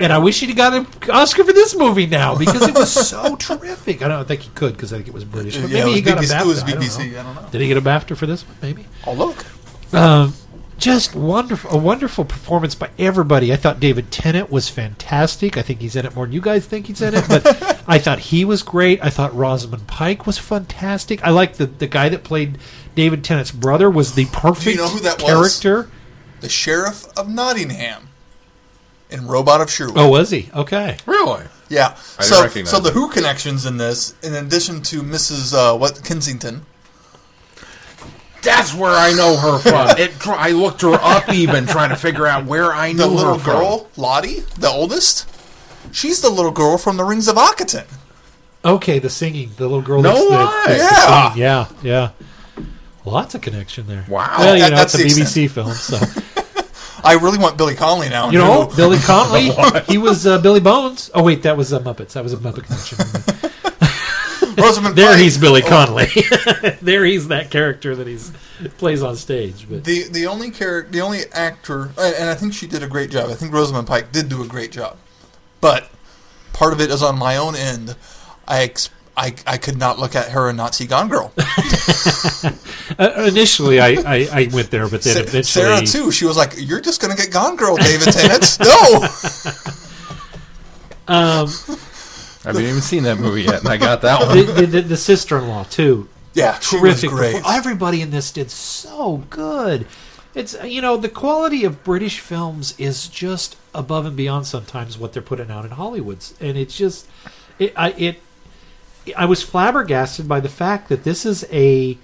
A: And I wish he'd got an Oscar for this movie now because it was [laughs] so terrific. I don't think he could because I think it was British, but
B: Yeah,
A: maybe
B: it was
A: he got
B: BBC
A: a BAFTA.
B: it was
A: I don't
B: I don't know.
A: Did he get a BAFTA for this one? Maybe.
B: Oh look,
A: Um, just wonderful, a wonderful performance by everybody. I thought David Tennant was fantastic. I think he's in it more than you guys think he's in it, but [laughs] I thought he was great. I thought Rosamund Pike was fantastic. I like the the guy that played David Tennant's brother was the perfect
B: know who that was?
A: character.
B: the sheriff of Nottingham in Robot of Sherwood.
A: Oh, was he? Okay.
C: Really?
B: Yeah.
C: I didn't
B: so,
C: recognize
B: so the
C: it.
B: Who connections in this, in addition to Mrs. Uh, what Kensington,
C: That's where I know her from. It. I looked her up even trying to figure out where I
B: know
C: her.
B: the little
C: her from.
B: girl Lottie, the oldest. She's the little girl from the Rings of Akhaten.
A: Okay, the singing, the little girl.
C: No
A: that's the,
C: way.
A: that's the
B: Yeah.
A: singing. yeah, yeah. Lots of connection there.
C: Wow.
A: Well, you
B: That-
A: know,
B: that's
A: it's a
B: the
A: BBC [laughs] film, so
B: I really want Billy Connolly now.
A: you know Billy Connolly. [laughs] he was uh, Billy Bones. Oh wait, that was uh, Muppets. That was a Muppet connection. [laughs]
B: Rosamund
A: There
B: Pike.
A: he's Billy
B: Oh,
A: Connolly. [laughs] there he's that character that he's plays on stage. But
B: The the only character, the only actor, and I think she did a great job. I think Rosamund Pike did do a great job, but part of it is on my own end. I ex- I, I could not look at her and not see Gone Girl. [laughs]
A: uh, initially, I, I, I went there, but then
B: Sa-
A: eventually,
B: Sarah too. She was like, "You're just gonna get Gone Girl, David Tennant." [laughs] no,
A: um,
C: I haven't even seen that movie yet, and I got that one.
A: the, the, the sister-in-law too.
B: yeah, she
A: Terrific.
B: was great.
A: Everybody in this did so good. It's you know the quality of British films is just above and beyond sometimes what they're putting out in Hollywood's, and it's just it I it I was flabbergasted by the fact that this is a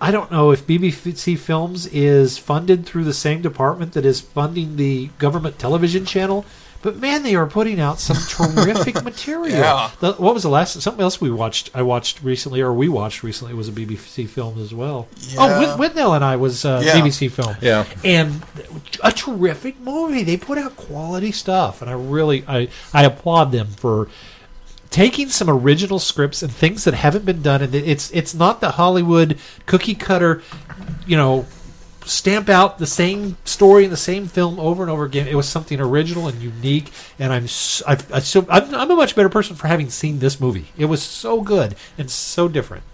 A: I don't know if BBC Films is funded through the same department that is funding the government television channel, but man, they are putting out some [laughs] terrific material.
B: Yeah.
A: The- what was the last something else we watched? I watched recently, or we watched recently, was a BBC film as well. Oh,
B: Yeah.
A: Whit- Withnail and I was uh,
B: Yeah.
A: BBC film.
C: Yeah.
A: and a terrific movie. They put out quality stuff, and I really I I applaud them for taking some original scripts and things that haven't been done and it's it's not the hollywood cookie cutter you know stamp out the same story in the same film over and over again it was something original and unique and i'm s- I, I so I'm, I'm a much better person for having seen this movie it was so good and so different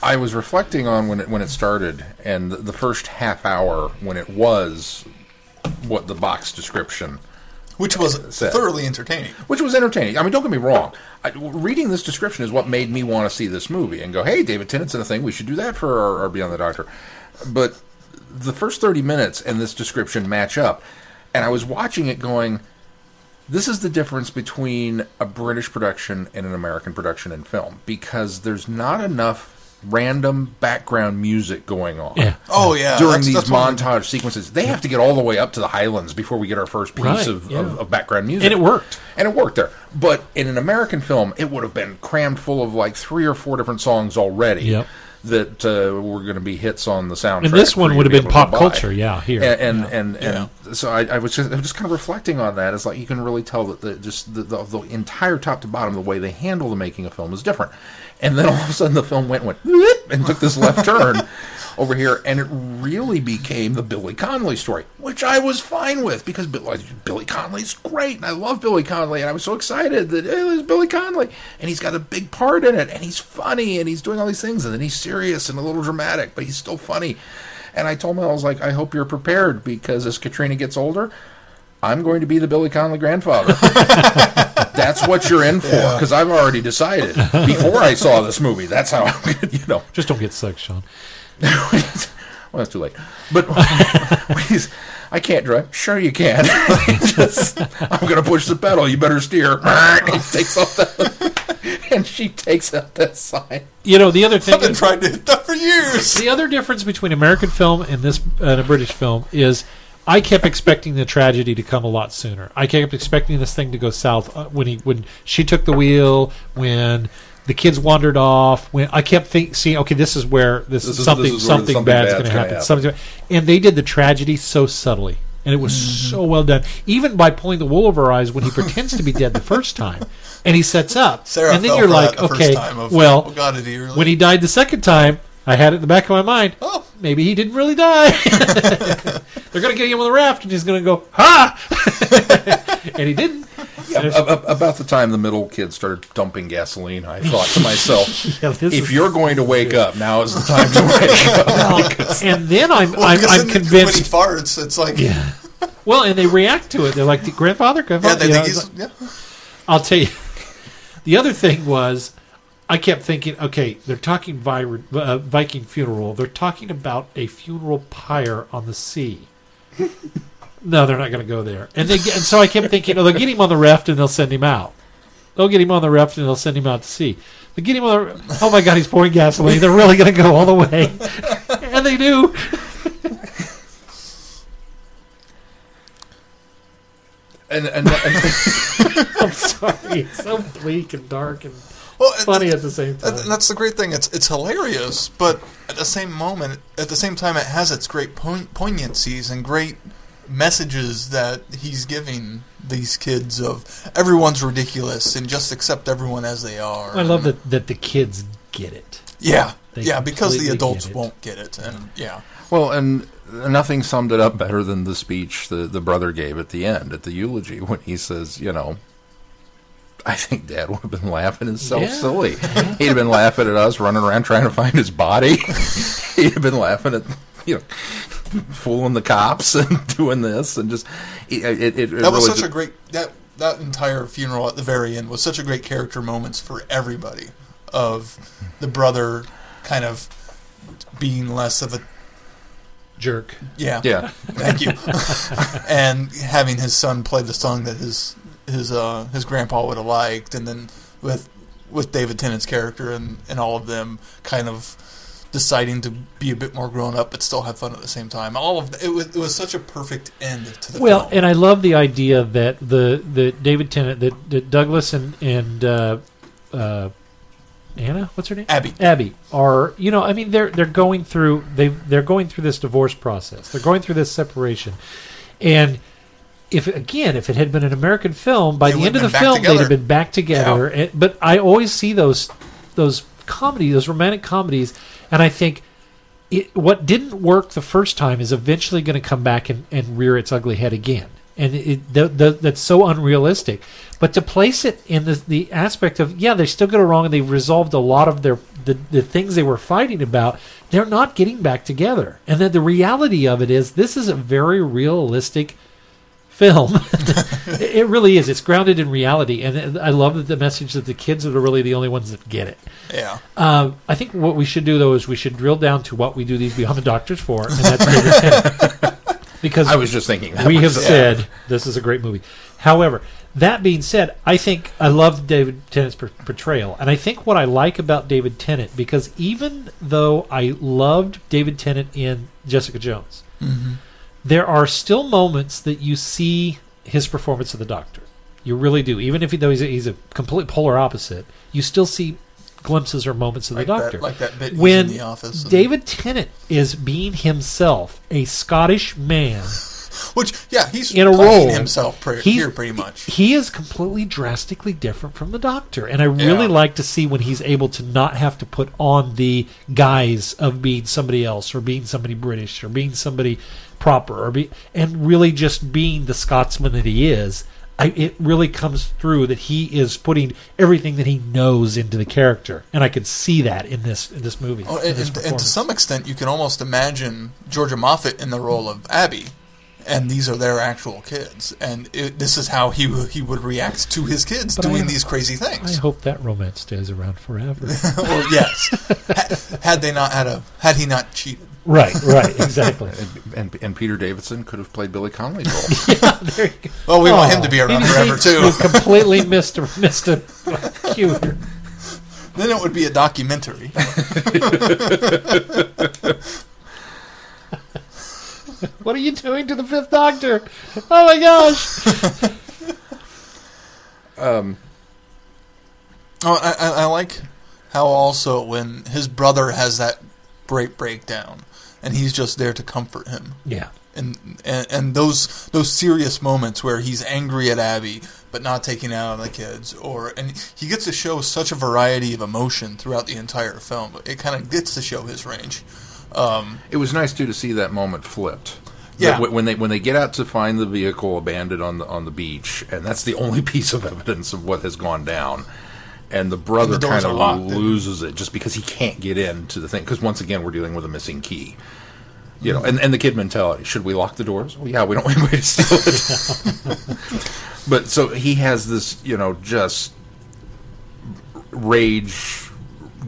C: I was reflecting on when it when it started, and the, the first half hour when it was what the box description
B: which was
C: Said.
B: thoroughly entertaining.
C: which was entertaining. I mean, don't get me wrong. I, reading this description is what made me want to see this movie and go, "Hey, David Tennant's in a thing. We should do that for our, our Beyond the Doctor." But the first thirty minutes and this description match up, and I was watching it going, "This is the difference between a British production and an American production in film because there's not enough." Random background music going on
A: Yeah.
B: Oh yeah,
C: during
B: that's-
C: these
B: that's one of the-
C: montage sequences. They have to get all the way up to the Highlands before we get our first piece
A: Right,
C: of,
A: yeah.
C: of, of background music.
A: And it worked.
C: And it worked there. But in an American film, it would have been crammed full of like three or four different songs already
A: Yep.
C: That uh, were going to be hits on the soundtrack.
A: And this one would have
C: be
A: been pop culture, yeah, here.
C: And and
A: Yeah.
C: and, and so I, I was just I was just kind of reflecting on that. It's like you can really tell that the just the, the, the entire top to bottom the way they handle the making of film is different. And then all of a sudden the film went went and took this left turn [laughs] over here, and it really became the Billy Connolly story, which I was fine with because Billy, Billy Connolly's great, and I love Billy Connolly, and I was so excited that hey, there's Billy Connolly, and he's got a big part in it, and he's funny, and he's doing all these things, and then he's serious and a little dramatic, but he's still funny. And I told him, I was like, I hope you're prepared because as Katrina gets older, I'm going to be the Billy Connolly grandfather. [laughs] that's what you're in for because I've already decided before I saw this movie. That's how I'm going to, you know.
A: Just don't get sick, Sean. [laughs]
C: well, it's too late. But when he's, [laughs] I can't drive. Sure, you can. [laughs] Just, I'm going to push the pedal. You better steer. he takes off the, and she takes out that sign.
A: You know, the other thing
B: I've been trying to hit that for years.
A: the other difference between American film and this and a British film is I kept expecting the tragedy to come a lot sooner. I kept expecting this thing to go south uh, when he when she took the wheel, when the kids wandered off. When I kept think, seeing, okay, this is where this,
C: This
A: is
C: is-
A: something
C: this is where
A: something,
C: something
A: bad's
C: bad's
A: going to
C: gonna
A: happen.
C: happen.
A: Something, and they did the tragedy so subtly. And it was so well done, even by pulling the wool over her eyes when he pretends to be dead the first time, and he sets up. [laughs]
B: Sarah
A: and then
B: fell
A: you're
B: for
A: like,
B: the
A: okay,
B: of,
A: well,
B: oh god, did he really?
A: when he died the second time, I had it in the back of my mind.
B: Oh.
A: maybe he didn't really die. [laughs] They're going to get him on the raft, and he's going to go ha, [laughs] and he didn't.
C: Yeah,
A: And
C: a- a- about the time the middle kid started dumping gasoline, I thought to myself, [laughs]
A: Yeah,
C: if
A: is-
C: you're going to wake up, now is the time to wake up.
A: well, and then I'm
B: Well,
A: I'm, I'm convinced.
B: when he farts, it's like yeah,
A: Well, and they react to it. They're like, grandfather, grandfather.
B: they
A: you know,
B: think he's
A: like-
B: yeah.
A: I'll tell you. The other thing was, I kept thinking, okay, they're talking Vi- uh, Viking funeral. They're talking about a funeral pyre on the sea. [laughs] no, they're not going to go there. And they get, and so I kept thinking, oh, they'll get him on the raft and they'll send him out. They'll get him on the raft and they'll send him out to sea. They get him on the. Oh my God, he's pouring gasoline. They're really going to go all the way, [laughs] and they do.
C: And, and, and [laughs]
A: I'm sorry, it's so bleak and dark and
B: Well, and-
A: funny at the same time.
B: And and that's the great thing. It's it's hilarious, but at the same moment, at the same time, it has its great poign- poignancies and great messages that he's giving these kids of everyone's ridiculous and just accept everyone as they are.
A: I love that that the kids get it.
B: Yeah,
A: They
B: yeah, because the adults
A: get
B: won't get it, and yeah,
C: well, and nothing summed it up better than the speech the, the brother gave at the end, at the eulogy, when he says, you know, I think Dad would have been laughing himself
A: Yeah.
C: silly. He'd have been laughing at us running around trying to find his body. [laughs] He'd have been laughing at, you know, fooling the cops and [laughs] doing this and just it. it, it
B: that was
C: really
B: such a great that that entire funeral at the very end was such a great character moments for everybody of the brother kind of being less of a
A: Jerk.
B: yeah
C: yeah.
B: Thank you. [laughs] and having his son play the song that his his uh, his grandpa would have liked, and then with with David Tennant's character and, and all of them kind of deciding to be a bit more grown up but still have fun at the same time. All of it was it was such a perfect end to the
A: Well,
B: film.
A: and I love the idea that the the David Tennant that, that Douglas and and uh, uh, Anna, what's her name?
B: Abby.
A: Abby are you know I mean they're they're going through they they're going through this divorce process. They're going through this separation, and if again if it had been an American film by
B: They
A: the end of the film they'd have been back together. And- but I always see those those comedy those romantic comedies, and I think. It, what didn't work the first time is eventually going to come back and, and rear its ugly head again, and it, the, the, that's so unrealistic. But to place it in the, the aspect of yeah, they still got it wrong, and they resolved a lot of their the, the things they were fighting about. They're not getting back together, and then the reality of it is this is a very realistic film. [laughs] it really is. It's grounded in reality, and I love that the message that the kids are really the only ones that get it.
B: Yeah.
A: Uh, I think what we should do though is we should drill down to what we do these Beyond the Doctors for, and that's [laughs] Because
C: I was just thinking that
A: we have said this is a great movie. However, that being said, I think I love David Tennant's per- portrayal, and I think what I like about David Tennant because even though I loved David Tennant in Jessica Jones, there are still moments that you see his performance of the Doctor. You really do, even if he, though he's a, he's a complete polar opposite. You still see glimpses or moments of
B: Like
A: the
B: that-
A: Doctor,
B: like that bit
A: when
B: in The Office and-
A: David Tennant is being himself, a Scottish man [laughs]
B: Which, yeah, he's
A: in a
B: playing
A: role
B: himself pre- here pretty much.
A: He is completely drastically different from the Doctor, and I really
B: Yeah.
A: like to see when he's able to not have to put on the guise of being somebody else, or being somebody British, or being somebody proper, or be and really just being the Scotsman that he is. I, it really comes through that he is putting everything that he knows into the character, and I could see that in this in this movie.
B: Oh, and,
A: this
B: and, and to some extent, you can almost imagine Georgia Moffett in the role of Abby, and these are their actual kids, and it, this is how he he would react to his kids
A: But
B: doing
A: I-
B: these crazy things.
A: I hope that romance stays around forever. [laughs]
B: well, yes, had, had they not had a had he not cheated,
A: right, right, exactly. [laughs]
C: And, and, and Peter Davison could have played Billy Connolly's [laughs] role.
A: there you go.
B: well, we want
A: Oh,
B: him to be around
A: he-
B: forever
A: he
B: too.
A: completely missed a, missed a cue.
B: then it would be a documentary. [laughs]
A: What are you doing to the Fifth Doctor? Oh my gosh! [laughs] um.
B: Oh, I, I, like how also when his brother has that great breakdown, and he's just there to comfort him.
A: Yeah,
B: and, and and those those serious moments where he's angry at Abby but not taking it out on the kids, or and he gets to show such a variety of emotion throughout the entire film. It kind of gets to show his range. Um,
C: It was nice too to see that moment flipped.
B: Yeah.
C: When they when they get out to find the vehicle abandoned on the on the beach, and that's the only [laughs] piece of evidence of what has gone down. And the brother
B: And the
C: kind of
B: and-
C: loses it just because he can't get into the thing. Because once again, we're dealing with a missing key. You know, and, and the kid mentality: should we lock the doors? Well, yeah, we don't [laughs] want anybody to steal it. [laughs] but so he has this, you know, just rage,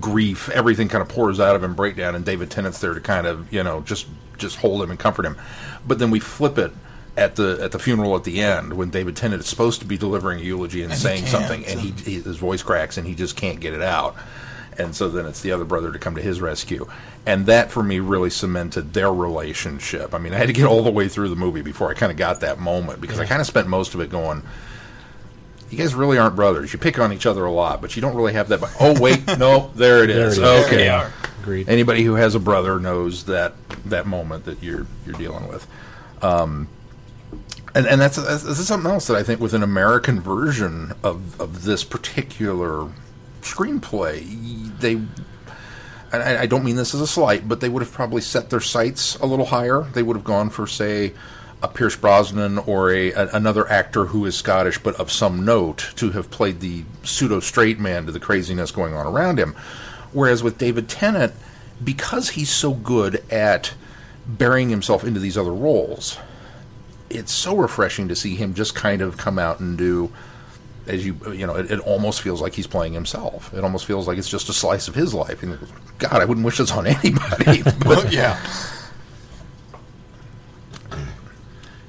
C: grief, everything kind of pours out of him, breakdown, and David Tennant's there to kind of, you know, just just hold him and comfort him. But then we flip it at the at the funeral at the end when David Tennant is supposed to be delivering a eulogy and,
B: And
C: saying something, and he, he his voice cracks and he just can't get it out. And so then it's the other brother to come to his rescue. And that for me really cemented their relationship. I mean, I had to get all the way through the movie before I kind of got that moment because I kind of spent most of it going, you guys really aren't brothers. You pick on each other a lot, but you don't really have that. But, oh wait, [laughs] no, there it
A: there
C: is.
A: it is.
C: Okay.
A: Agreed.
C: anybody who has a brother knows that that moment that you're you're dealing with. Um, and and that's, that's this is something else that I think with an American version of of this particular screenplay, they. I don't mean this as a slight, but they would have probably set their sights a little higher. They would have gone for, say, a Pierce Brosnan or a, a another actor who is Scottish but of some note to have played the pseudo straight man to the craziness going on around him. Whereas with David Tennant, because he's so good at burying himself into these other roles, it's so refreshing to see him just kind of come out and do as you you know it, it almost feels like he's playing himself. It almost feels like it's just a slice of his life. And god i wouldn't wish this on [laughs] anybody but [laughs]
B: yeah,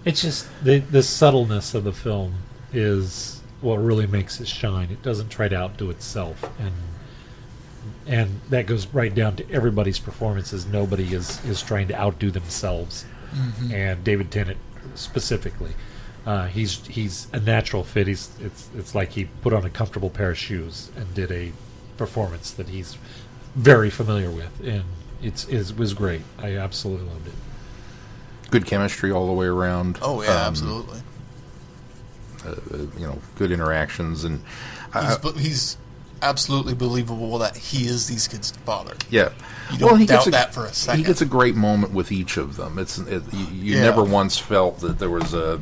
A: It's just the the subtleness of the film is what really makes it shine. It doesn't try to outdo itself, and and that goes right down to everybody's performances. Nobody is is trying to outdo themselves, and David Tennant specifically. Uh, he's he's a natural fit. He's it's it's like he put on a comfortable pair of shoes and did a performance that he's very familiar with, and it's it was great. I absolutely loved it.
C: Good chemistry all the way around
B: oh yeah,
C: Um,
B: absolutely.
C: uh, you know good interactions and
B: He's, he's absolutely believable that he is these kids' father.
C: Yeah.
B: You don't
C: he
B: doubt
C: gets a,
B: that for a second.
C: He gets a great moment with each of them. It's it, you, you
B: Yeah.
C: never once felt that there was a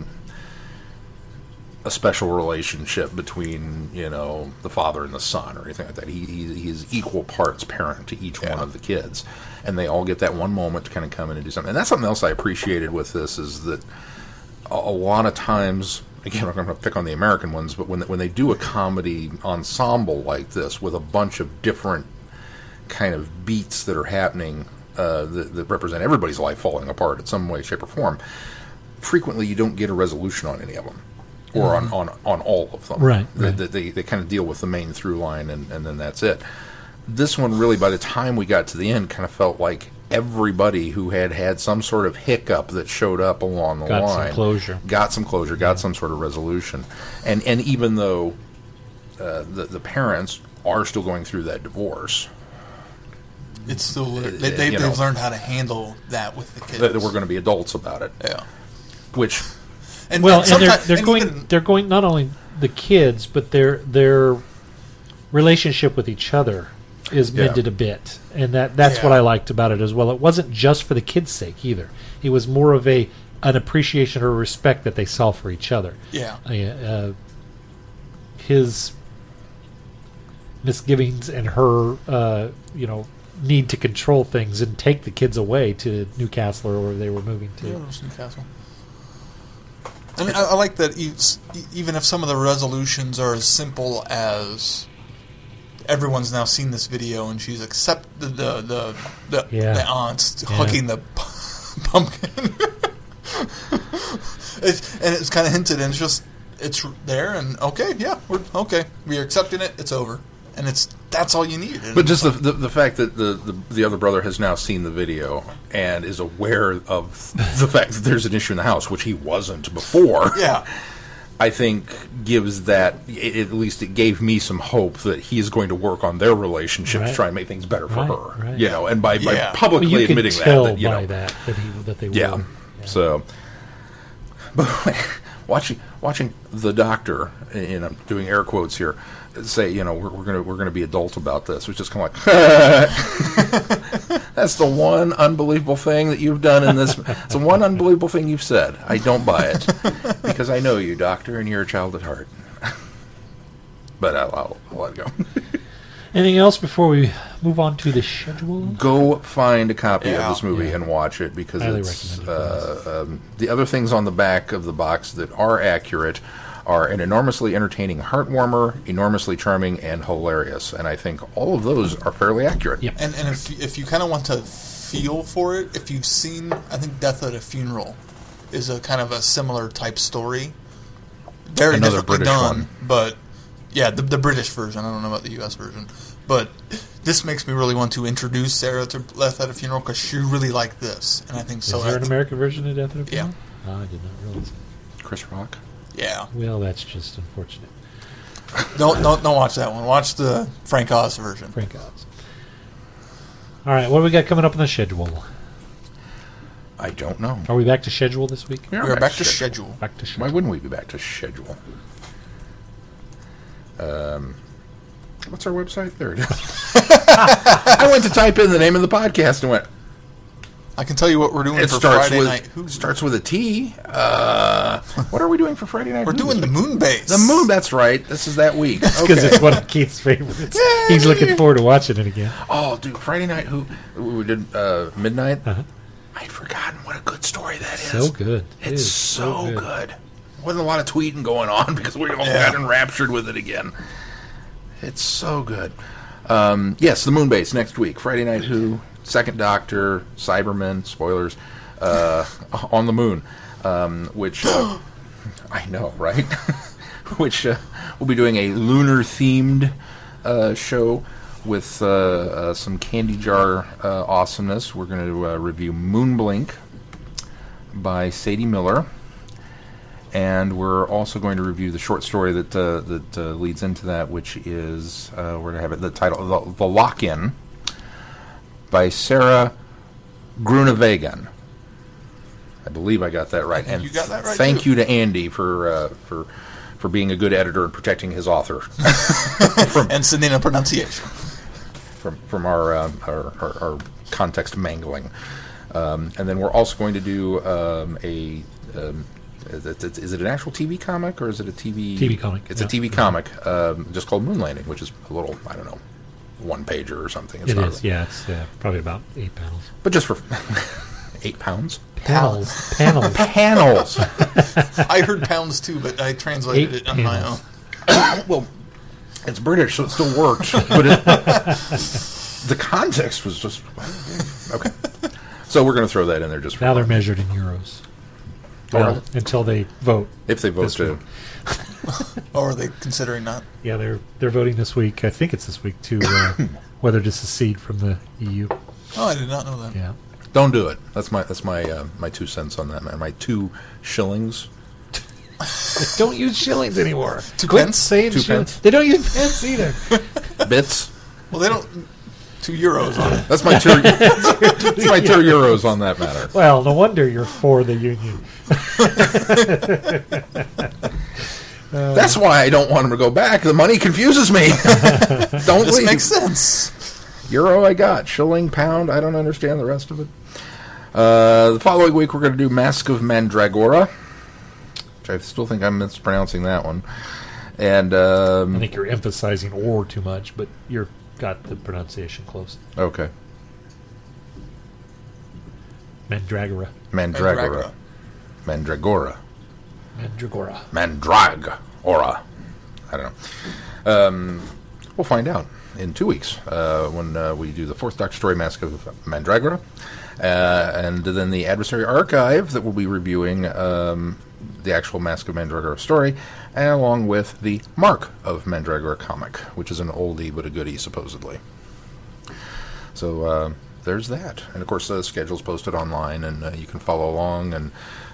C: a special relationship between you know the father and the son or anything like that. He, he he's equal parts parent to each one of the kids, and they all get that one moment to kind of come in and do something. And that's something else I appreciated with this is that a, a lot of times, again, I'm going to pick on the American ones, but when when they do a comedy ensemble like this with a bunch of different kind of beats that are happening uh, that, that represent everybody's life falling apart in some way, shape, or form, frequently you don't get a resolution on any of them. Or on, on, on all of them.
A: Right,
C: They,
A: right.
C: they, they, they kind of deal with the main through line and, and then that's it. This one really, by the time we got to the end, kind of felt like everybody who had had some sort of hiccup that showed up along the
A: Got some
C: line
A: closure.
C: got some closure, got some sort of resolution, and and even though uh, the the parents are still going through that divorce,
B: It's still they,
C: Uh,
B: they,
C: you
B: they've
C: know.
B: learned how to handle that with the kids.
C: that, that we're going to be adults about it.
B: yeah.
C: Which
B: And,
A: well,
B: and,
A: and they're they're
B: and
A: going
B: even-
A: they're going not only the kids but their their relationship with each other is
C: Yeah.
A: mended a bit, and that that's what I liked about it as well. It wasn't just for the kids' sake either. It was more of a an appreciation or respect that they saw for each other.
B: yeah.
A: Uh, uh, his misgivings and her, uh, you know, need to control things and take the kids away to Newcastle or where they were moving to.
B: Yeah, it was Newcastle. I mean, I, I like that even if some of the resolutions are as simple as everyone's now seen this video and she's accepted the the the,
A: Yeah.
B: the aunt's
A: Yeah.
B: hugging the [laughs] pumpkin. [laughs] it's, and it's kind of hinted, and it's just it's there, and okay, yeah, we're okay, we're accepting it. It's over, and it's that's all you need. And
C: But just the, the the fact that the, the the other brother has now seen the video and is aware of the fact that there's an issue in the house, which he wasn't before.
B: yeah,
C: I think gives that i- at least it gave me some hope that he is going to work on their relationship
A: Right.
C: to try and make things better for
A: Right,
C: her.
A: right.
C: You know, and by, by
B: Yeah.
C: publicly
A: Well, you can
C: admitting
A: tell
C: that, that you
A: by
C: know,
A: that that he that they
C: yeah.
A: were.
C: So, [laughs] but watching watching the doctor, and I'm doing air quotes here, say you know we're, we're gonna we're gonna be adult about this, which is kind of like [laughs] that's the one unbelievable thing that you've done in this. It's the one unbelievable thing you've said. I don't buy it because I know you, doctor, and you're a child at heart. [laughs] but I'll, I'll, I'll let it go.
A: Anything else before we move on to the schedule?
C: Go find a copy
B: Yeah.
C: of this movie
A: Yeah.
C: and watch it because
A: Highly
C: it's
A: it,
C: uh, um, the other things on the back of the box that are accurate are an enormously entertaining heartwarmer, enormously charming, and hilarious. And I think all of those are fairly accurate.
A: Yep.
B: And and if if you kind of want to feel for it, if you've seen, I think Death at a Funeral is a kind of a similar type story. Very
C: Another
B: differently
C: British
B: done,
C: one.
B: but yeah, the, the British version. I don't know about the U.S. version, but this makes me really want to introduce Sarah to Death at a Funeral because she really liked this, and I think so.
A: Is
B: I
A: there an American version of Death at a
B: Yeah.
A: Funeral? Oh, I did not realize. that.
C: Chris Rock.
B: Yeah,
A: Well, that's just unfortunate.
B: don't don't don't watch that one. Watch the Frank Oz version.
A: Frank Oz. All right, what do we got coming up on the schedule?
C: I don't know.
A: Are we back to schedule this week?
C: We
B: We're back to schedule.
A: Back to schedule.
C: Why wouldn't we be back to schedule? Um, what's our website? There it is. [laughs] I went to type in the name of the podcast and went.
B: I can tell you what we're doing
C: It
B: for
C: starts
B: Friday
C: with
B: night. Who-
C: starts with a T. Uh, what are we doing for Friday night?
B: We're
C: Who
B: doing the
C: week?
B: moon base.
C: The moon. That's right. This is that week.
A: Because
C: Okay.
A: it's one of Keith's favorites. He's looking forward to watching it again.
C: Oh, dude, Friday night. Who we did uh, midnight?
A: Uh-huh.
C: I'd forgotten what a good story that is.
A: So good. It
C: It's
A: is
C: so, good. Wasn't a lot of tweeting going on [laughs] because we all
B: Yeah.
C: got enraptured with it again. It's so good. Um, yes, the Moonbase next week. Friday Night Who, Second Doctor, Cybermen, spoilers, uh, on the moon. Um, which, uh, [gasps] I know, right? [laughs] which uh, we'll be doing a lunar themed uh, show with uh, uh, some candy jar uh, awesomeness. We're going to uh, review Moonblink by Sadie Miller, and we're also going to review the short story that uh, that uh, leads into that, which is uh, we're going to have it the title the, the Lock In by Sarah Groenewegen. I believe I got that right. and
B: you got that right,
C: Thank
B: too.
C: you to Andy for uh, for for being a good editor and protecting his author [laughs]
B: and sending a pronunciation.
C: from from our uh, our, our, our context mangling. Um, and then we're also going to do um, a. Um, is it an actual TV comic or is it a TV
A: TV comic,
C: It's
A: yeah.
C: a TV comic, um, just called Moon Landing, which is a little I don't know, one pager or something. It's
A: It
C: not
A: is, yeah. It's uh, probably about eight panels.
C: but just for [laughs] Eight pounds.
A: Panels. Panels. [laughs]
C: Panels. [laughs]
B: I heard pounds too, but I translated
A: Eight
B: it on my own. [coughs]
C: well, it's British, so it still worked. But it, the context was just okay. So we're going to throw that in there just for
A: Now they're measured in euros.
C: Or
A: Well, until they vote.
C: if they vote
A: this
C: to. [laughs]
B: Or are they considering not?
A: Yeah, they're they're voting this week. I think it's this week to uh, [coughs] whether to secede from the EU.
B: Oh, I did not know that.
A: Yeah.
C: Don't do it. That's my that's my uh, my two cents on that man. My two shillings.
A: don't use shillings anymore.
B: Two
A: Quit
B: pence?
A: saying
C: Two
A: shillings.
C: pence?
A: They don't use pence either. [laughs]
C: Bits.
B: Well, they don't. Two euros on it.
C: That's my two. [laughs] that's my two euros on that matter.
A: well, no wonder you're for the union. [laughs]
C: That's why I don't want him to go back. The money confuses me. [laughs] don't
B: This
C: leave.
B: makes sense.
C: Euro I got. Shilling, pound, I don't understand the rest of it. Uh, the following week we're going to do Mask of Mandragora. Which I still think I'm mispronouncing that one. And,
A: I
C: um,
A: think you're emphasizing "or" too much, but you're got the pronunciation close.
C: okay.
A: Mandragora.
C: Mandragora. Mandragora.
A: Mandragora.
C: Mandragora. I don't know. Um, we'll find out in two weeks uh, when uh, we do the fourth Doctor Story Mask of Mandragora. Uh, and then the Adversary Archive that we'll be reviewing um, the actual Mask of Mandragora story, and along with the Mark of Mandragora comic, which is an oldie but a goodie, supposedly. So uh, there's that. And of course, the schedule's posted online, and uh, you can follow along. And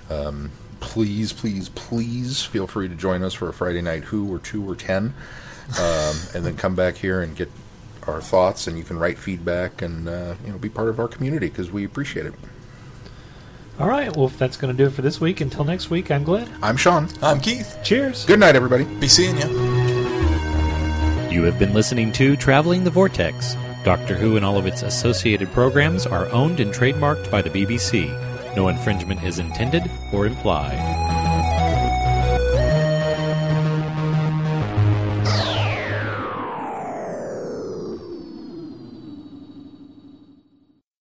C: um, please, please, please feel free to join us for a Friday night Who or two or ten, um, and then come back here and get our thoughts. And you can write feedback and uh, you know be part of our community because we appreciate it.
A: All right. Well, if that's going to do it for this week. Until next week, I'm Glenn.
C: I'm Sean.
B: I'm Keith.
A: Cheers.
C: Good night, everybody.
B: Be seeing you.
D: You have been listening to Traveling the Vortex. Doctor Who and all of its associated programs are owned and trademarked by the BBC. No infringement is intended or implied.